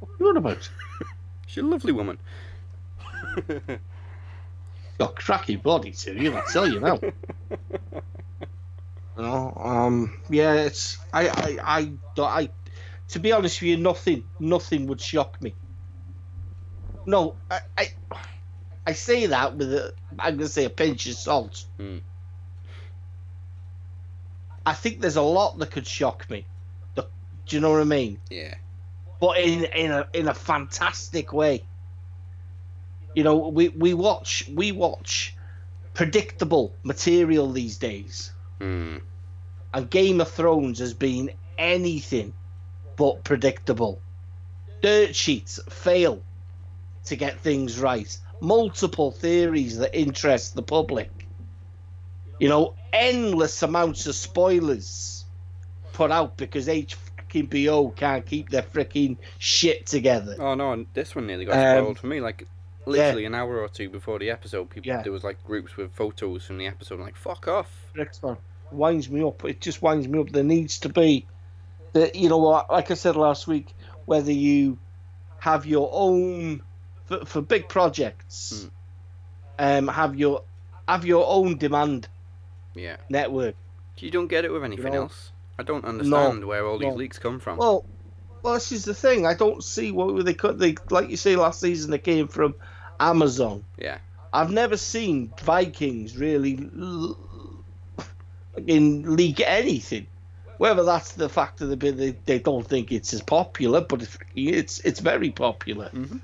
Speaker 2: What are you on about?
Speaker 1: She's a lovely woman.
Speaker 2: Got a cracky body, Tyrion. I tell you now. You know, um, yeah, it's I, I, I, don't- I, to be honest with you, nothing, nothing would shock me. No, I, I, I say that with a, I'm gonna say a pinch of salt.
Speaker 1: Hmm.
Speaker 2: I think there's a lot that could shock me. The, do you know what I mean?
Speaker 1: yeah.
Speaker 2: But in in a in a fantastic way. You know, we we watch we watch predictable material these days.
Speaker 1: Hmm.
Speaker 2: and Game of Thrones has been anything but predictable. Dirt sheets fail to get things right. Multiple theories that interest the public. You know, endless amounts of spoilers put out because HBO can't keep their freaking shit together.
Speaker 1: Oh no, this one nearly got
Speaker 2: Um,
Speaker 1: spoiled for me. Like literally an hour or two before the episode, people
Speaker 2: Yeah.
Speaker 1: there was like groups with photos from the episode. I'm like, fuck off.
Speaker 2: next one winds me up. It just winds me up. There needs to be, the, you know what? Like I said last week, whether you have your own for, for big projects, um, have your have your own demand
Speaker 1: Yeah.
Speaker 2: network.
Speaker 1: You don't get it with anything
Speaker 2: know,
Speaker 1: else. I don't understand where all these leaks come from.
Speaker 2: Well, well, this is the thing. I don't see what they cut. They like you say last season. They came from Amazon.
Speaker 1: yeah,
Speaker 2: I've never seen Vikings really l- in leak anything. Whether that's the fact that they, they they don't think it's as popular, but it's it's, it's very popular.
Speaker 1: Mhm.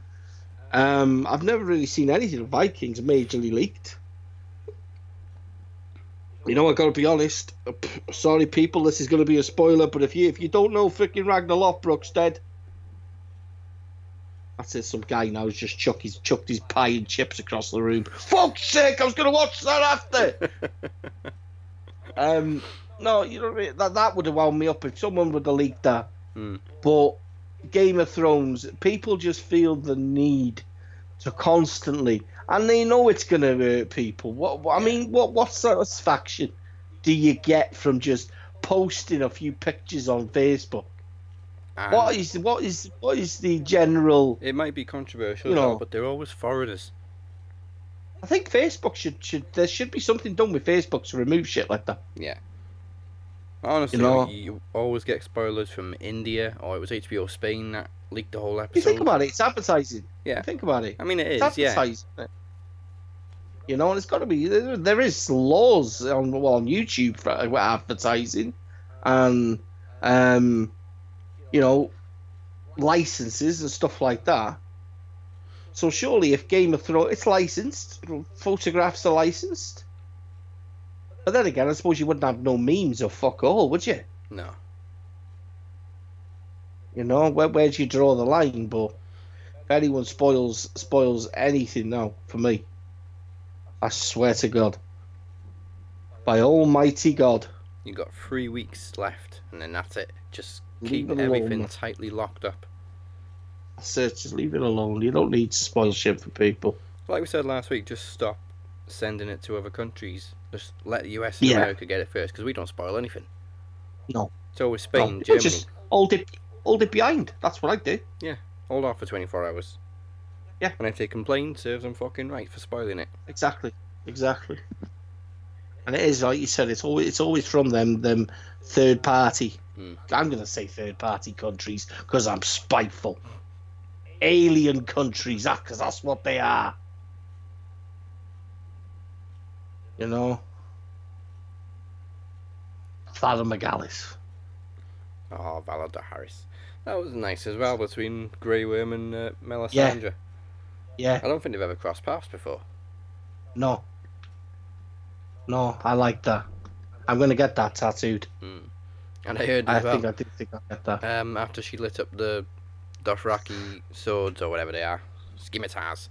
Speaker 2: Um, I've never really seen anything of Vikings majorly leaked. You know, I got to be honest. Sorry, people, this is going to be a spoiler, but if you if you don't know freaking Ragnar Lothbrok's dead, that's it. Some guy now has just chucked his chucked his pie and chips across the room. Fuck's sake! I was going to watch that after. um, no, you know what I mean? that that would have wound me up if someone would have leaked that.
Speaker 1: Hmm.
Speaker 2: But Game of Thrones, people just feel the need to constantly, and they know it's going to hurt people. What I mean, what what satisfaction do you get from just posting a few pictures on Facebook?
Speaker 1: And
Speaker 2: What is what is what is the general?
Speaker 1: it might be controversial,
Speaker 2: you know-
Speaker 1: but they're always foreigners.
Speaker 2: I think Facebook should should there should be something done with Facebook to remove shit like that.
Speaker 1: Honestly,
Speaker 2: You know-
Speaker 1: you always get spoilers from India, or it was HBO Spain that leaked the whole episode.
Speaker 2: You think about it, it's advertising.
Speaker 1: Yeah.
Speaker 2: think about it.
Speaker 1: I mean, it is,
Speaker 2: It's
Speaker 1: yeah.
Speaker 2: advertising. You know, and it's got to be. There, there is laws on well, on YouTube for uh, advertising, and um, you know, licenses and stuff like that. So surely, if Game of Thrones, it's licensed, photographs are licensed. But then again, I suppose you wouldn't have no memes or fuck all, would you?
Speaker 1: No.
Speaker 2: You know, where where do you draw the line? But if anyone spoils spoils anything now for me, I swear to God, by Almighty God,
Speaker 1: You got three weeks left, and then that's it. Just keep
Speaker 2: it alone.
Speaker 1: everything tightly locked up.
Speaker 2: I said just leave it alone. You don't need to spoil shit for people.
Speaker 1: Like we said last week, just stop sending it to other countries. Just let the US and
Speaker 2: Yeah.
Speaker 1: America get it first, because we don't spoil anything.
Speaker 2: No.
Speaker 1: It's always Spain,
Speaker 2: No,
Speaker 1: Germany.
Speaker 2: Just hold it, hold it behind. That's what I do.
Speaker 1: Yeah, hold off for 24 hours.
Speaker 2: Yeah.
Speaker 1: And if they complain, serves them fucking right for spoiling it.
Speaker 2: Exactly, exactly. And it is like you said. It's always it's always from them them third party.
Speaker 1: Hmm.
Speaker 2: I'm gonna say third party countries because I'm spiteful. Alien countries, because that's what they are. You know. Valar Morghulis.
Speaker 1: Oh, Valar Dohaeris. That was nice as well between Grey Worm and uh, Melisandre.
Speaker 2: Yeah, yeah.
Speaker 1: I don't think they've ever crossed paths before.
Speaker 2: no. No, I like that. I'm gonna get that tattooed.
Speaker 1: And I heard
Speaker 2: I
Speaker 1: well,
Speaker 2: think I do think I'll get that.
Speaker 1: um, after she lit up the Dothraki swords or whatever they are, scimitars,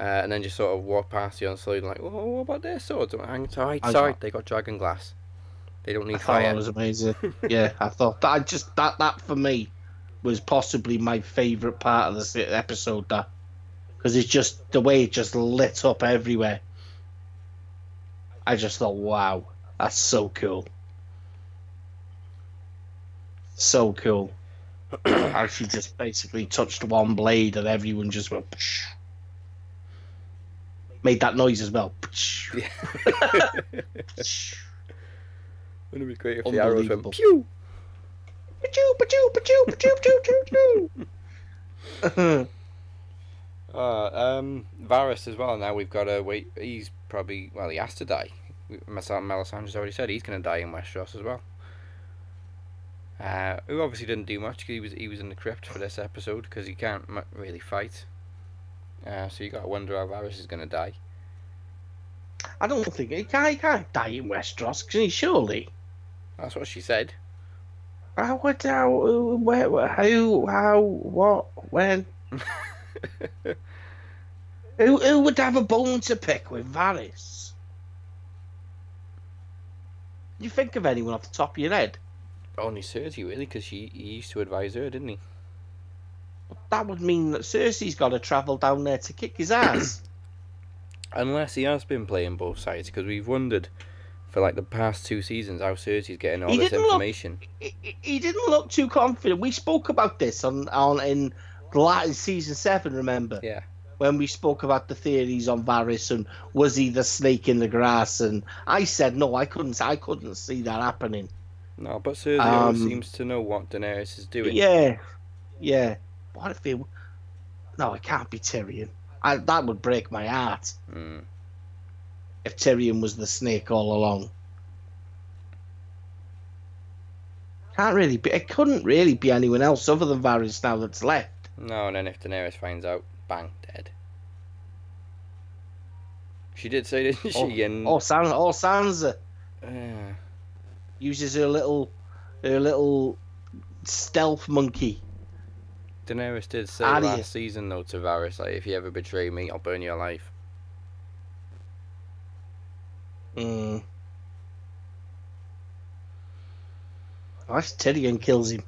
Speaker 1: uh, and then just sort of walk past you on slowly like, oh, what about their swords? I'm like, alright,
Speaker 2: I
Speaker 1: it's they got dragon glass. They don't need
Speaker 2: thought
Speaker 1: fire.
Speaker 2: that was amazing. yeah, I thought that I just that that for me was possibly my favorite part of this episode. That because it's just the way it just lit up everywhere. I just thought, wow, that's so cool, so cool. She just basically touched one blade and everyone just went. Psh. Made that noise as well.
Speaker 1: Yeah. Wouldn't it be great if the arrows went pew?
Speaker 2: Pachoo, pachoo, pachoo, pachoo, pachoo, pachoo, pachoo.
Speaker 1: Uh, um, Varys as well. Now we've got to wait. He's probably well. He has to die. Melis- Melisandre's already said he's going to die in Westeros as well. Uh, who obviously didn't do much. 'cause He was he was in the crypt for this episode because he can't really fight. Uh, so you got to wonder how Varys is going to die.
Speaker 2: I don't think he can't, he can't die in Westeros, can he? Surely.
Speaker 1: That's what she said.
Speaker 2: How would how where, where who how what when who who would have a bone to pick with Varys? You think of anyone off the top of your head?
Speaker 1: Only Cersei really, because she he used to advise her, didn't he?
Speaker 2: That would mean that Cersei's got to travel down there to kick his ass.
Speaker 1: Unless he has been playing both sides, because we've wondered for like the past two seasons how Cersei's getting all
Speaker 2: He
Speaker 1: this
Speaker 2: didn't look-
Speaker 1: information.
Speaker 2: he, he- didn't look too confident. We spoke about this on on in Latin season seven. Remember?
Speaker 1: Yeah.
Speaker 2: when we spoke about the theories on Varys and was he the snake in the grass and I said no I couldn't I couldn't see that happening
Speaker 1: No, but Cersei
Speaker 2: Um,
Speaker 1: seems to know what Daenerys is doing.
Speaker 2: Yeah, yeah. What if it? No, it can't be Tyrion. I, that would break my heart
Speaker 1: Mm.
Speaker 2: if Tyrion was the snake all along. Can't really be. It couldn't really be anyone else other than Varys now that's left.
Speaker 1: No, and then if Daenerys finds out, bang, dead. She did say, didn't she? and
Speaker 2: Or, San, or Sansa
Speaker 1: Uh,
Speaker 2: uses her little, her little stealth monkey.
Speaker 1: Daenerys did say last season though to Varys, like, if you ever betray me, I'll burn your life.
Speaker 2: Mm. Unless Tyrion kills him.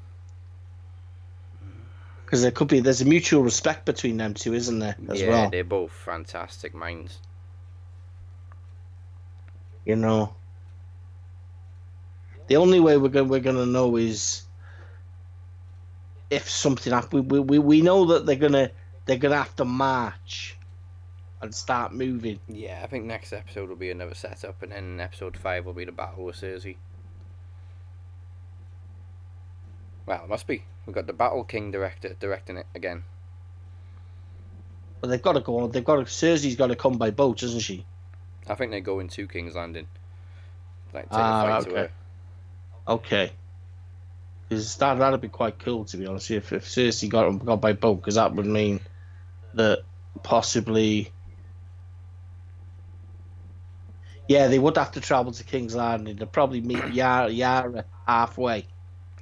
Speaker 2: Because there could be, there's a mutual respect between them two, isn't there? As
Speaker 1: yeah,
Speaker 2: well.
Speaker 1: they're both fantastic minds.
Speaker 2: You know. The only way we're going we're gonna know is if something happens. We, we, we know that they're gonna they're gonna have to march and start moving.
Speaker 1: Yeah, I think next episode will be another setup, and then episode five will be the battle with Cersei. Well, it must be. We've got the Battle King director directing it again.
Speaker 2: But they've got to go on. They've got to. Cersei's got to come by boat, doesn't she?
Speaker 1: I think they go into King's Landing. Like take
Speaker 2: Ah,
Speaker 1: a fight to
Speaker 2: okay.
Speaker 1: her.
Speaker 2: Okay. Because that that'd be quite cool to be honest. If if Cersei got got by boat, because that would mean that possibly. Yeah, they would have to travel to King's Landing. They'd probably meet Yara, Yara halfway.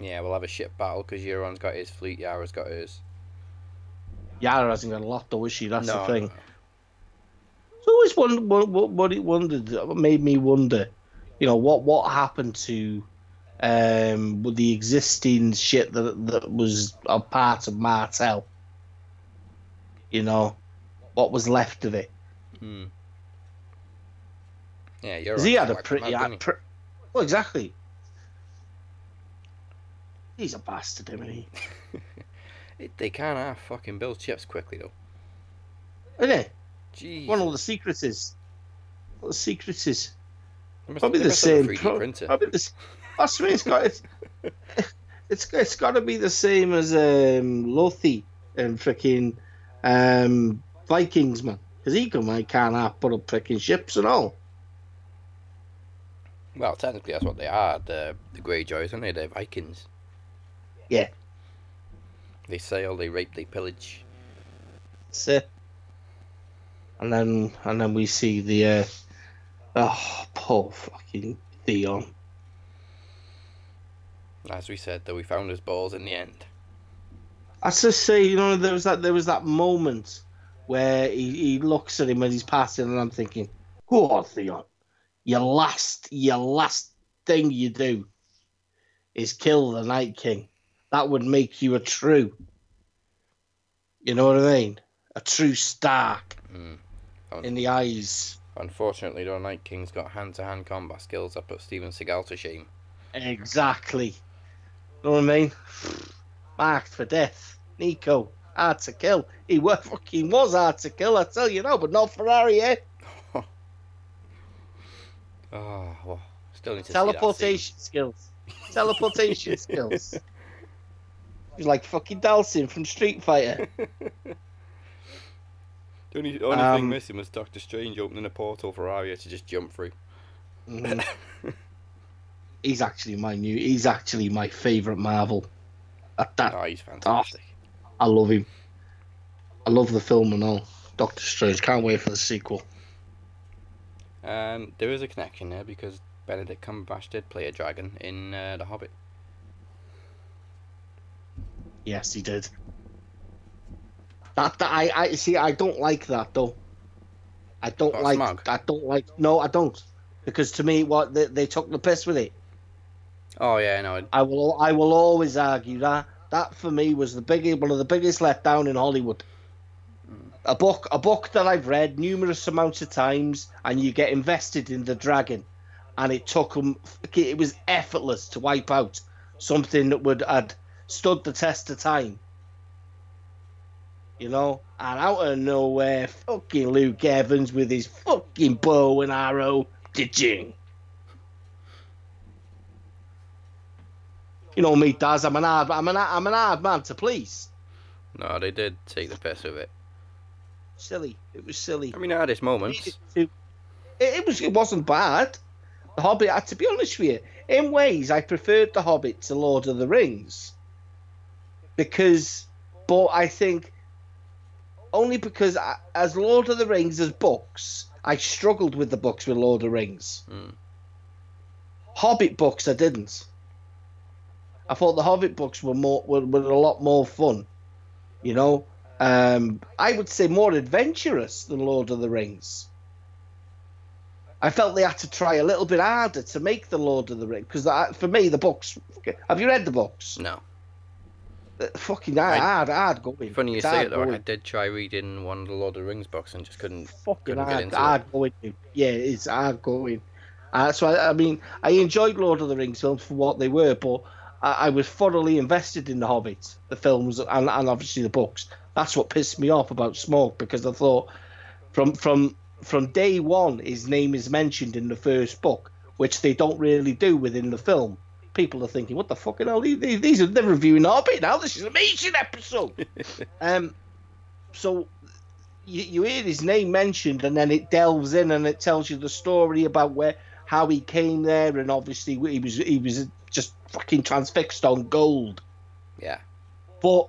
Speaker 1: Yeah, we'll have a ship battle because Euron's got his fleet, Yara's got hers.
Speaker 2: Yara hasn't got a lot though, is she? That's
Speaker 1: no,
Speaker 2: the thing. It's always one what what what it wondered what made me wonder, you know, what what happened to um with the existing shit that that was a part of Martell. You know, what was left of it?
Speaker 1: Hmm. Yeah, Euron.
Speaker 2: Because he had a pretty,
Speaker 1: out,
Speaker 2: had pre- well, exactly. He's a bastard, isn't he?
Speaker 1: It- they can't have fucking build Chips quickly though.
Speaker 2: Isn't it?
Speaker 1: Jeez.
Speaker 2: One of the secrets is. What the secrets is?
Speaker 1: They must-
Speaker 2: Probably the
Speaker 1: must have a
Speaker 2: same.
Speaker 1: 3D
Speaker 2: pro-
Speaker 1: printer.
Speaker 2: Probably the. That's what it's got. It's, it's it's got to be the same as um, Lothi and freaking um, Vikings, man. Because he can like can't have put up freaking ships and all.
Speaker 1: Well, technically that's what they are. The the Greyjoys, aren't they? They're Vikings.
Speaker 2: Yeah.
Speaker 1: They sail, they rape, they pillage.
Speaker 2: That's it. And then and then we see the uh, oh poor fucking Theon.
Speaker 1: As we said, though, we found his balls in the end.
Speaker 2: I just say, you know, there was that there was that moment where he, he looks at him when he's passing, and I'm thinking, "Go on, Theon, your last your last thing you do is kill the Night King. That would make you a true. You know what I mean? A true Stark
Speaker 1: Mm.
Speaker 2: in the eyes.
Speaker 1: Unfortunately, the Night King's got hand-to-hand combat skills that put Steven Seagal to shame.
Speaker 2: Exactly. Know what I mean? Marked for death. Nico, hard to kill. He was fucking was hard to kill, I tell you now, but not Ferrari, eh?
Speaker 1: Oh, well, still need to
Speaker 2: Teleportation skills. Teleportation skills. He's like fucking Dhalsim from Street Fighter.
Speaker 1: see that scene. The only, only
Speaker 2: Um,
Speaker 1: thing missing was Doctor Strange opening a portal for Arya to just jump through.
Speaker 2: Mhm. he's actually my new. He's actually my favorite Marvel. At that,
Speaker 1: Oh, he's fantastic.
Speaker 2: I love him. I love the film and all. Doctor Strange. Can't wait for the sequel.
Speaker 1: Um, there is a connection there because Benedict Cumberbatch did play a dragon in uh, The Hobbit.
Speaker 2: Yes, he did. That, that I, I see. I don't like that though. I don't like. I don't like. No, I don't. Because to me, what they, they took the piss with it.
Speaker 1: Oh yeah, no,
Speaker 2: I will. I will always argue that that for me was the big one of the biggest letdown in Hollywood. A book, a book that I've read numerous amounts of times, and you get invested in the dragon, and it took them. It was effortless to wipe out something that would had stood the test of time. You know, and out of nowhere, fucking Luke Evans with his fucking bow and arrow, ditching. You know me, Daz. I'm an hard, I'm an, I'm an hard man to please.
Speaker 1: No, they did take the piss with it.
Speaker 2: Silly. It was silly.
Speaker 1: I mean, at this moment,
Speaker 2: It, it was. It wasn't bad. The Hobbit. uh, To be honest with you, in ways, I preferred the Hobbit to Lord of the Rings. Because, but I think only because I, as Lord of the Rings as books, I struggled with the books with Lord of the Rings.
Speaker 1: Mm.
Speaker 2: Hobbit books, I didn't. I thought the Hobbit books were more were, were a lot more fun. You know, um, I would say more adventurous than Lord of the Rings. I felt they had to try a little bit harder to make the Lord of the Rings because for me the books. Have you read the books?
Speaker 1: no.
Speaker 2: Uh, Fucking hard,
Speaker 1: I-
Speaker 2: hard, hard going.
Speaker 1: Funny you
Speaker 2: It's
Speaker 1: say it though. I did try reading one of the Lord of the Rings books and just couldn't.
Speaker 2: fucking
Speaker 1: couldn't get
Speaker 2: hard,
Speaker 1: it.
Speaker 2: hard going. Yeah, it's hard going. Uh, so I, I mean, I enjoyed Lord of the Rings films for what they were, but I, I was thoroughly invested in the Hobbit, the films, and, and obviously the books. That's what pissed me off about Smaug because I thought from from from day one his name is mentioned in the first book, which they don't really do within the film. People are thinking, "What the fucking hell? These, these are they're reviewing Hobbit now. This is an amazing episode." um, so you, you hear his name mentioned, and then it delves in and it tells you the story about where how he came there, and obviously he was he was just fucking transfixed on gold.
Speaker 1: Yeah.
Speaker 2: But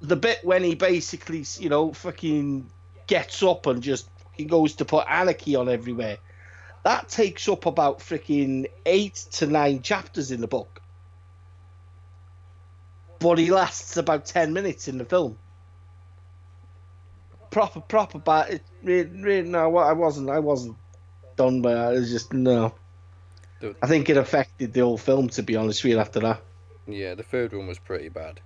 Speaker 2: the bit when he basically, you know, fucking gets up and just he goes to put anarchy on everywhere, that takes up about freaking eight to nine chapters in the book. But he lasts about ten minutes in the film. Proper, proper, but it really, really, no, I wasn't, I wasn't done by that. It was just no.
Speaker 1: The-
Speaker 2: I think it affected the whole film, to be honest with you. After that,
Speaker 1: Yeah, the third one was pretty bad.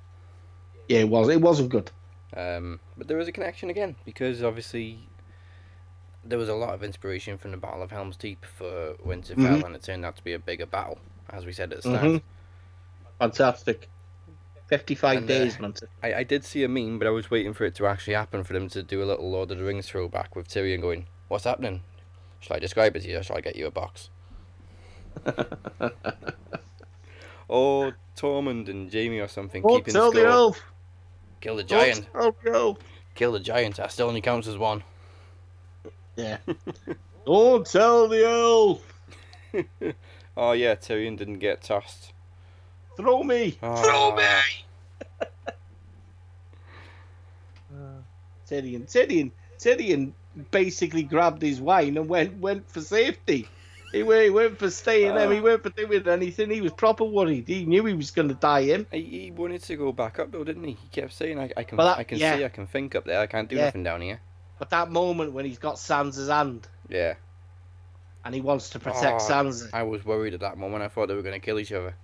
Speaker 2: yeah, it was, it wasn't good.
Speaker 1: Um, but there was a connection again because obviously there was a lot of inspiration from the Battle of Helm's Deep for Winterfell,
Speaker 2: Mhm.
Speaker 1: and it turned out to be a bigger battle, as we said at the start.
Speaker 2: Mhm. Fantastic. 55
Speaker 1: And, uh,
Speaker 2: days, man.
Speaker 1: I, I did see a meme, but I was waiting for it to actually happen for them to do a little Lord of the Rings throwback with Tyrion going, "What's happening? Shall I describe it to you? Or shall I get you a box?" or Tormund and Jaime or something
Speaker 2: Oh,
Speaker 1: keeping
Speaker 2: tell
Speaker 1: score.
Speaker 2: the elf.
Speaker 1: Kill the giant.
Speaker 2: Oh, tell the elf.
Speaker 1: Kill the giant. That still only counts as one.
Speaker 2: Yeah. Don't tell the elf.
Speaker 1: Oh yeah, Tyrion didn't get tossed.
Speaker 2: Throw me.
Speaker 1: Oh.
Speaker 2: Throw me. Uh, Tyrion, Tyrion, Tyrion basically grabbed his wine and went went for safety. He went, he went for staying there. He oh. went for doing anything. He was proper worried. He knew he was going to die in.
Speaker 1: He, he wanted to go back up though, didn't he? He kept saying, "I, I can,
Speaker 2: that-
Speaker 1: I can
Speaker 2: yeah.
Speaker 1: see, I can think up there. I can't do
Speaker 2: Yeah.
Speaker 1: nothing down here."
Speaker 2: But that moment when he's got Sansa's hand
Speaker 1: Yeah,
Speaker 2: and he wants to protect
Speaker 1: Oh,
Speaker 2: Sansa.
Speaker 1: I was worried at that moment. I thought they were going to kill each other.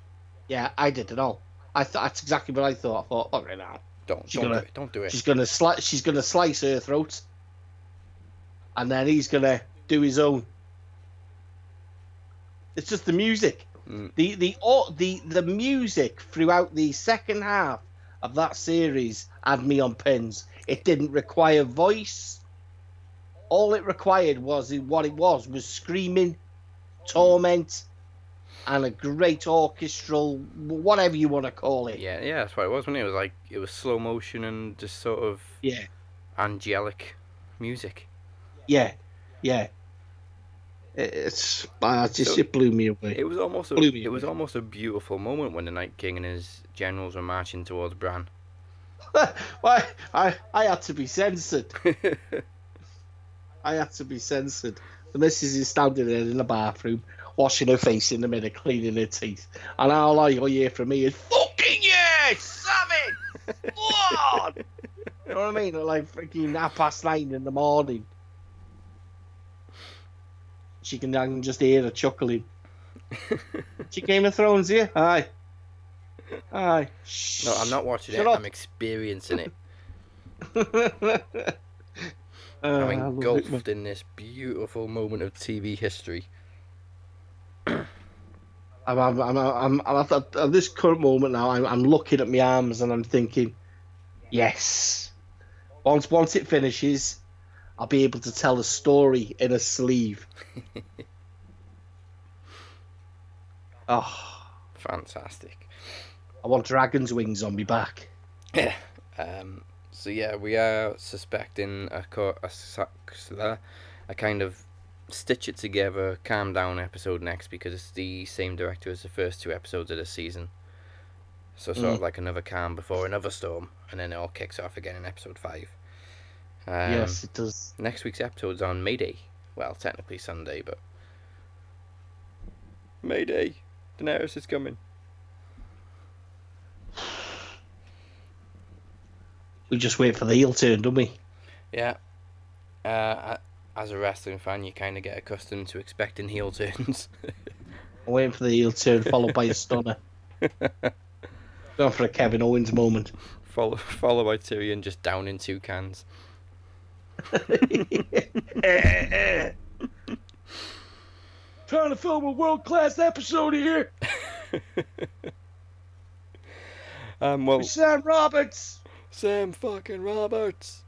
Speaker 2: Yeah, I did it all. I thought that's exactly what I thought. I thought, okay, now
Speaker 1: Don't,
Speaker 2: She's
Speaker 1: don't
Speaker 2: gonna-
Speaker 1: do it. Don't do it.
Speaker 2: she's gonna sli- she's gonna slice her throat, and then he's gonna do his own. It's just the music,
Speaker 1: Mm.
Speaker 2: the the the the music throughout the second half of that series had me on pins. It didn't require voice. All it required was what it was was screaming, torment, and a great orchestral, whatever you want to call it.
Speaker 1: Yeah, yeah, that's what it was. When it? it was like it was slow motion and just sort of
Speaker 2: Yeah.
Speaker 1: angelic music.
Speaker 2: Yeah, yeah. It's uh, just
Speaker 1: So-
Speaker 2: it blew me away.
Speaker 1: It was almost a, it was almost a beautiful moment when the Night King and his generals were marching towards Bran.
Speaker 2: Why I I had to be censored. I had to be censored. The missus is standing there in the bathroom, washing her face in the mirror, cleaning her teeth, and all I hear from me is "fucking yes, it, what?" you know what I mean? At like freaking half past nine in the morning. She can, I can just hear her chuckling. She Game of Thrones here? Aye. Aye.
Speaker 1: no, I'm not watching
Speaker 2: Shut
Speaker 1: it.
Speaker 2: up.
Speaker 1: I'm experiencing it.
Speaker 2: Uh,
Speaker 1: I'm
Speaker 2: I it,
Speaker 1: engulfed in this beautiful moment of TV history.
Speaker 2: I'm, I'm, I'm, I'm, I'm at, that- at this current moment now. I'm, I'm looking at my arms and I'm thinking, yes. Once, once it finishes, I'll be able to tell a story in a sleeve. oh,
Speaker 1: Fantastic.
Speaker 2: I want dragon's wings on me back.
Speaker 1: Yeah. Um, so yeah, we are suspecting a, co- a, a kind of stitch it together, calm down episode next because it's the same director as the first two episodes of the season. So sort
Speaker 2: Mm.
Speaker 1: of like another calm before another storm, and then it all kicks off again in episode five. Um,
Speaker 2: yes, it does.
Speaker 1: Next week's episode's on May Day. Well, technically Sunday, but May Day. Daenerys is coming.
Speaker 2: We just wait for the heel turn, don't we?
Speaker 1: Yeah. Uh, as a wrestling fan, you kind of get accustomed to expecting heel turns.
Speaker 2: I'm waiting for the heel turn, followed by a stunner. Going for a Kevin Owens moment.
Speaker 1: Follow, followed by Tyrion just down in two cans.
Speaker 2: Trying to film a world class episode here.
Speaker 1: Um, well,
Speaker 2: With Sam Roberts.
Speaker 1: Sam fucking Roberts.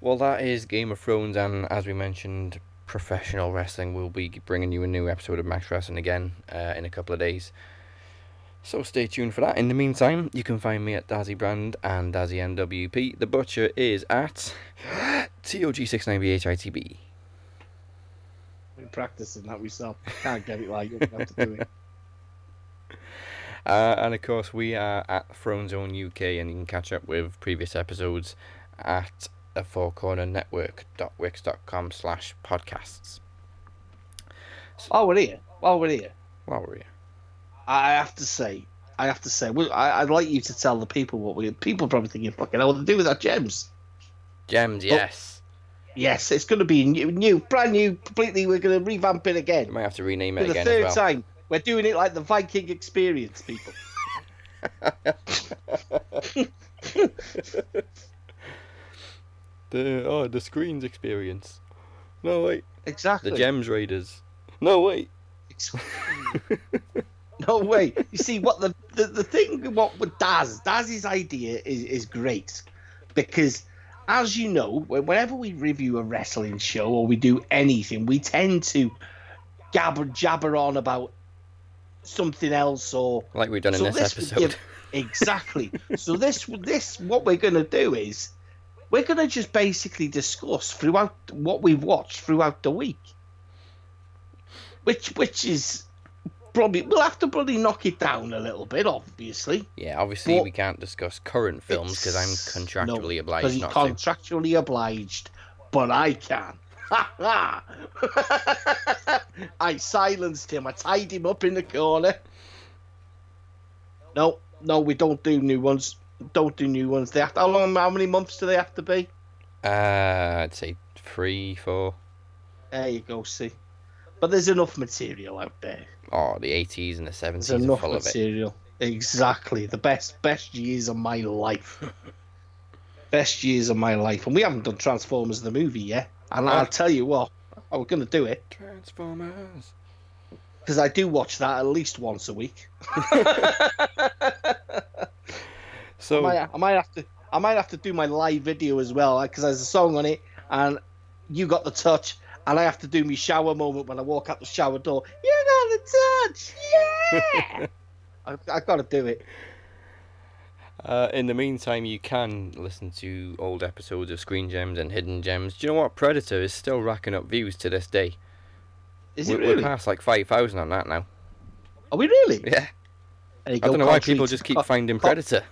Speaker 1: Well, that is Game of Thrones, and as we mentioned, professional wrestling will be bringing you a new episode of Max Wrestling again uh, in a couple of days. So stay tuned for that. In the meantime, you can find me at Dazzy Brand and Dazzy NWP. The Butcher is at TOG69BHITB.
Speaker 2: We're practicing that myself. Can't get it like you have to do it.
Speaker 1: Uh, and of course, we are at Throne Zone UK, and you can catch up with previous episodes at a four corner network.wix.com slash podcasts.
Speaker 2: While we're here, while we're here,
Speaker 1: While we're here.
Speaker 2: I have to say, I have to say, I, I'd like you to tell the people what we. People are probably thinking, fucking hell, what to do with that gems?
Speaker 1: Gems, oh. yes.
Speaker 2: Yes, it's going to be new, new, brand new, completely. We're going to revamp it
Speaker 1: again.
Speaker 2: again
Speaker 1: might have to rename
Speaker 2: for
Speaker 1: it
Speaker 2: the
Speaker 1: again
Speaker 2: third
Speaker 1: as well.
Speaker 2: time. We're doing it like the Viking experience, people.
Speaker 1: the oh, the screens experience. No wait,
Speaker 2: Exactly.
Speaker 1: the Gems Raiders. No wait.
Speaker 2: no way. You see what the, the the thing what with Daz Daz's idea is is great because as you know, whenever we review a wrestling show or we do anything, we tend to gabber jabber on about something else or
Speaker 1: Like we've done in this,
Speaker 2: this
Speaker 1: episode.
Speaker 2: give- exactly. so this this what we're gonna do is we're gonna just basically discuss throughout what we've watched throughout the week, which which is probably we'll have to bloody knock it down a little bit, obviously.
Speaker 1: Yeah, obviously
Speaker 2: But
Speaker 1: we can't discuss current films because I'm contractually
Speaker 2: no,
Speaker 1: obliged not
Speaker 2: contractually obliged, but I can. Ha ha! I silenced him. I tied him up in the corner. No, no, we don't do new ones. Don't do new ones. They have to, how long? How many months do they have to be?
Speaker 1: to. Uh, I'd say three, four.
Speaker 2: There you go. See, but there's enough material out there.
Speaker 1: Oh, the 80s and the 70s
Speaker 2: There's
Speaker 1: are
Speaker 2: enough
Speaker 1: full of it.
Speaker 2: material. Exactly, the best best years of my life. best years of my life, and we haven't done Transformers the movie yet. And I'll oh. tell you what, oh, we're going to do it
Speaker 1: Transformers.
Speaker 2: because I do watch that at least once a week.
Speaker 1: So,
Speaker 2: I might, I might have to, I might have to do my live video as well because there's a song on it, and you got the touch, and I have to do my shower moment when I walk out the shower door. You got the touch, yeah. I, I got to do it.
Speaker 1: uh, in the meantime, you can listen to old episodes of Screen Gems and Hidden Gems. Do you know what? Predator is still racking up views to this day.
Speaker 2: Is
Speaker 1: we're,
Speaker 2: it
Speaker 1: we're
Speaker 2: really?
Speaker 1: past like 5,000 on that now.
Speaker 2: Are we really?
Speaker 1: Yeah. I don't know why people just keep
Speaker 2: co-
Speaker 1: finding Predator.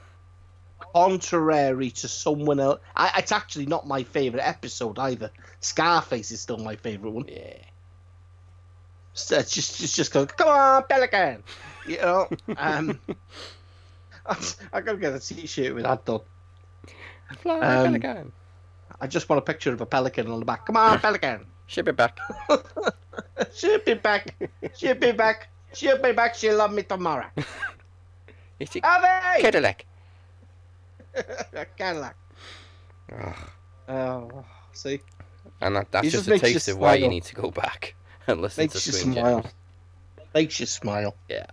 Speaker 2: Contrary to someone else, I, it's actually not my favorite episode either. Scarface is still my favorite one.
Speaker 1: Yeah.
Speaker 2: So it's just, it's just going, come on, Pelican. You know, um, I gotta get a t-shirt with that done.
Speaker 1: Fly,
Speaker 2: Um,
Speaker 1: Pelican.
Speaker 2: I just want a picture of a pelican on the back. Come on, Pelican.
Speaker 1: Ship it back.
Speaker 2: Ship it back. Ship it back. She'll be back. She'll love me tomorrow.
Speaker 1: It's a
Speaker 2: Ave!
Speaker 1: Cadillac.
Speaker 2: Cadillac. Oh, see,
Speaker 1: And that, that's just,
Speaker 2: just
Speaker 1: a taste of why you need to go back and listen
Speaker 2: makes
Speaker 1: to
Speaker 2: you
Speaker 1: Screen
Speaker 2: smile. Makes you smile. Yeah.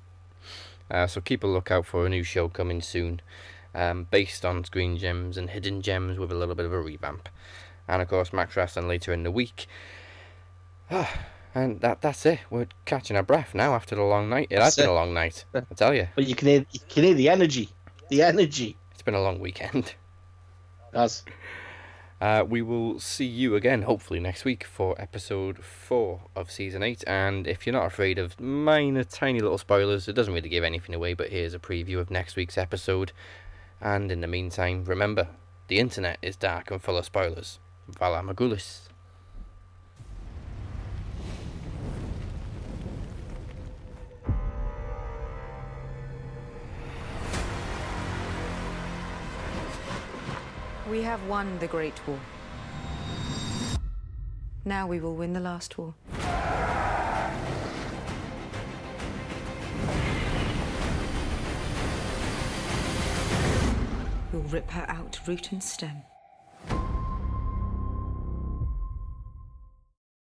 Speaker 1: Uh, so keep a lookout for a new show coming soon, um, based on Screen Gems and Hidden Gems with a little bit of a revamp. And of course, Max Wrestling later in the week. Ah, And that that's it. We're catching our breath now after the long night. It
Speaker 2: That's
Speaker 1: has been a long night, I tell you.
Speaker 2: But you can hear you can hear the energy, the energy.
Speaker 1: It's been a long weekend.
Speaker 2: That's
Speaker 1: Uh, we will see you again, hopefully, next week for episode 4 of season 8. And if you're not afraid of minor, tiny little spoilers, it doesn't really give anything away, but here's a preview of next week's episode. And in the meantime, remember the internet is dark and full of spoilers. Valar Morghulis.
Speaker 3: We have won the Great War. Now we will win the last war. We'll rip her out root and stem.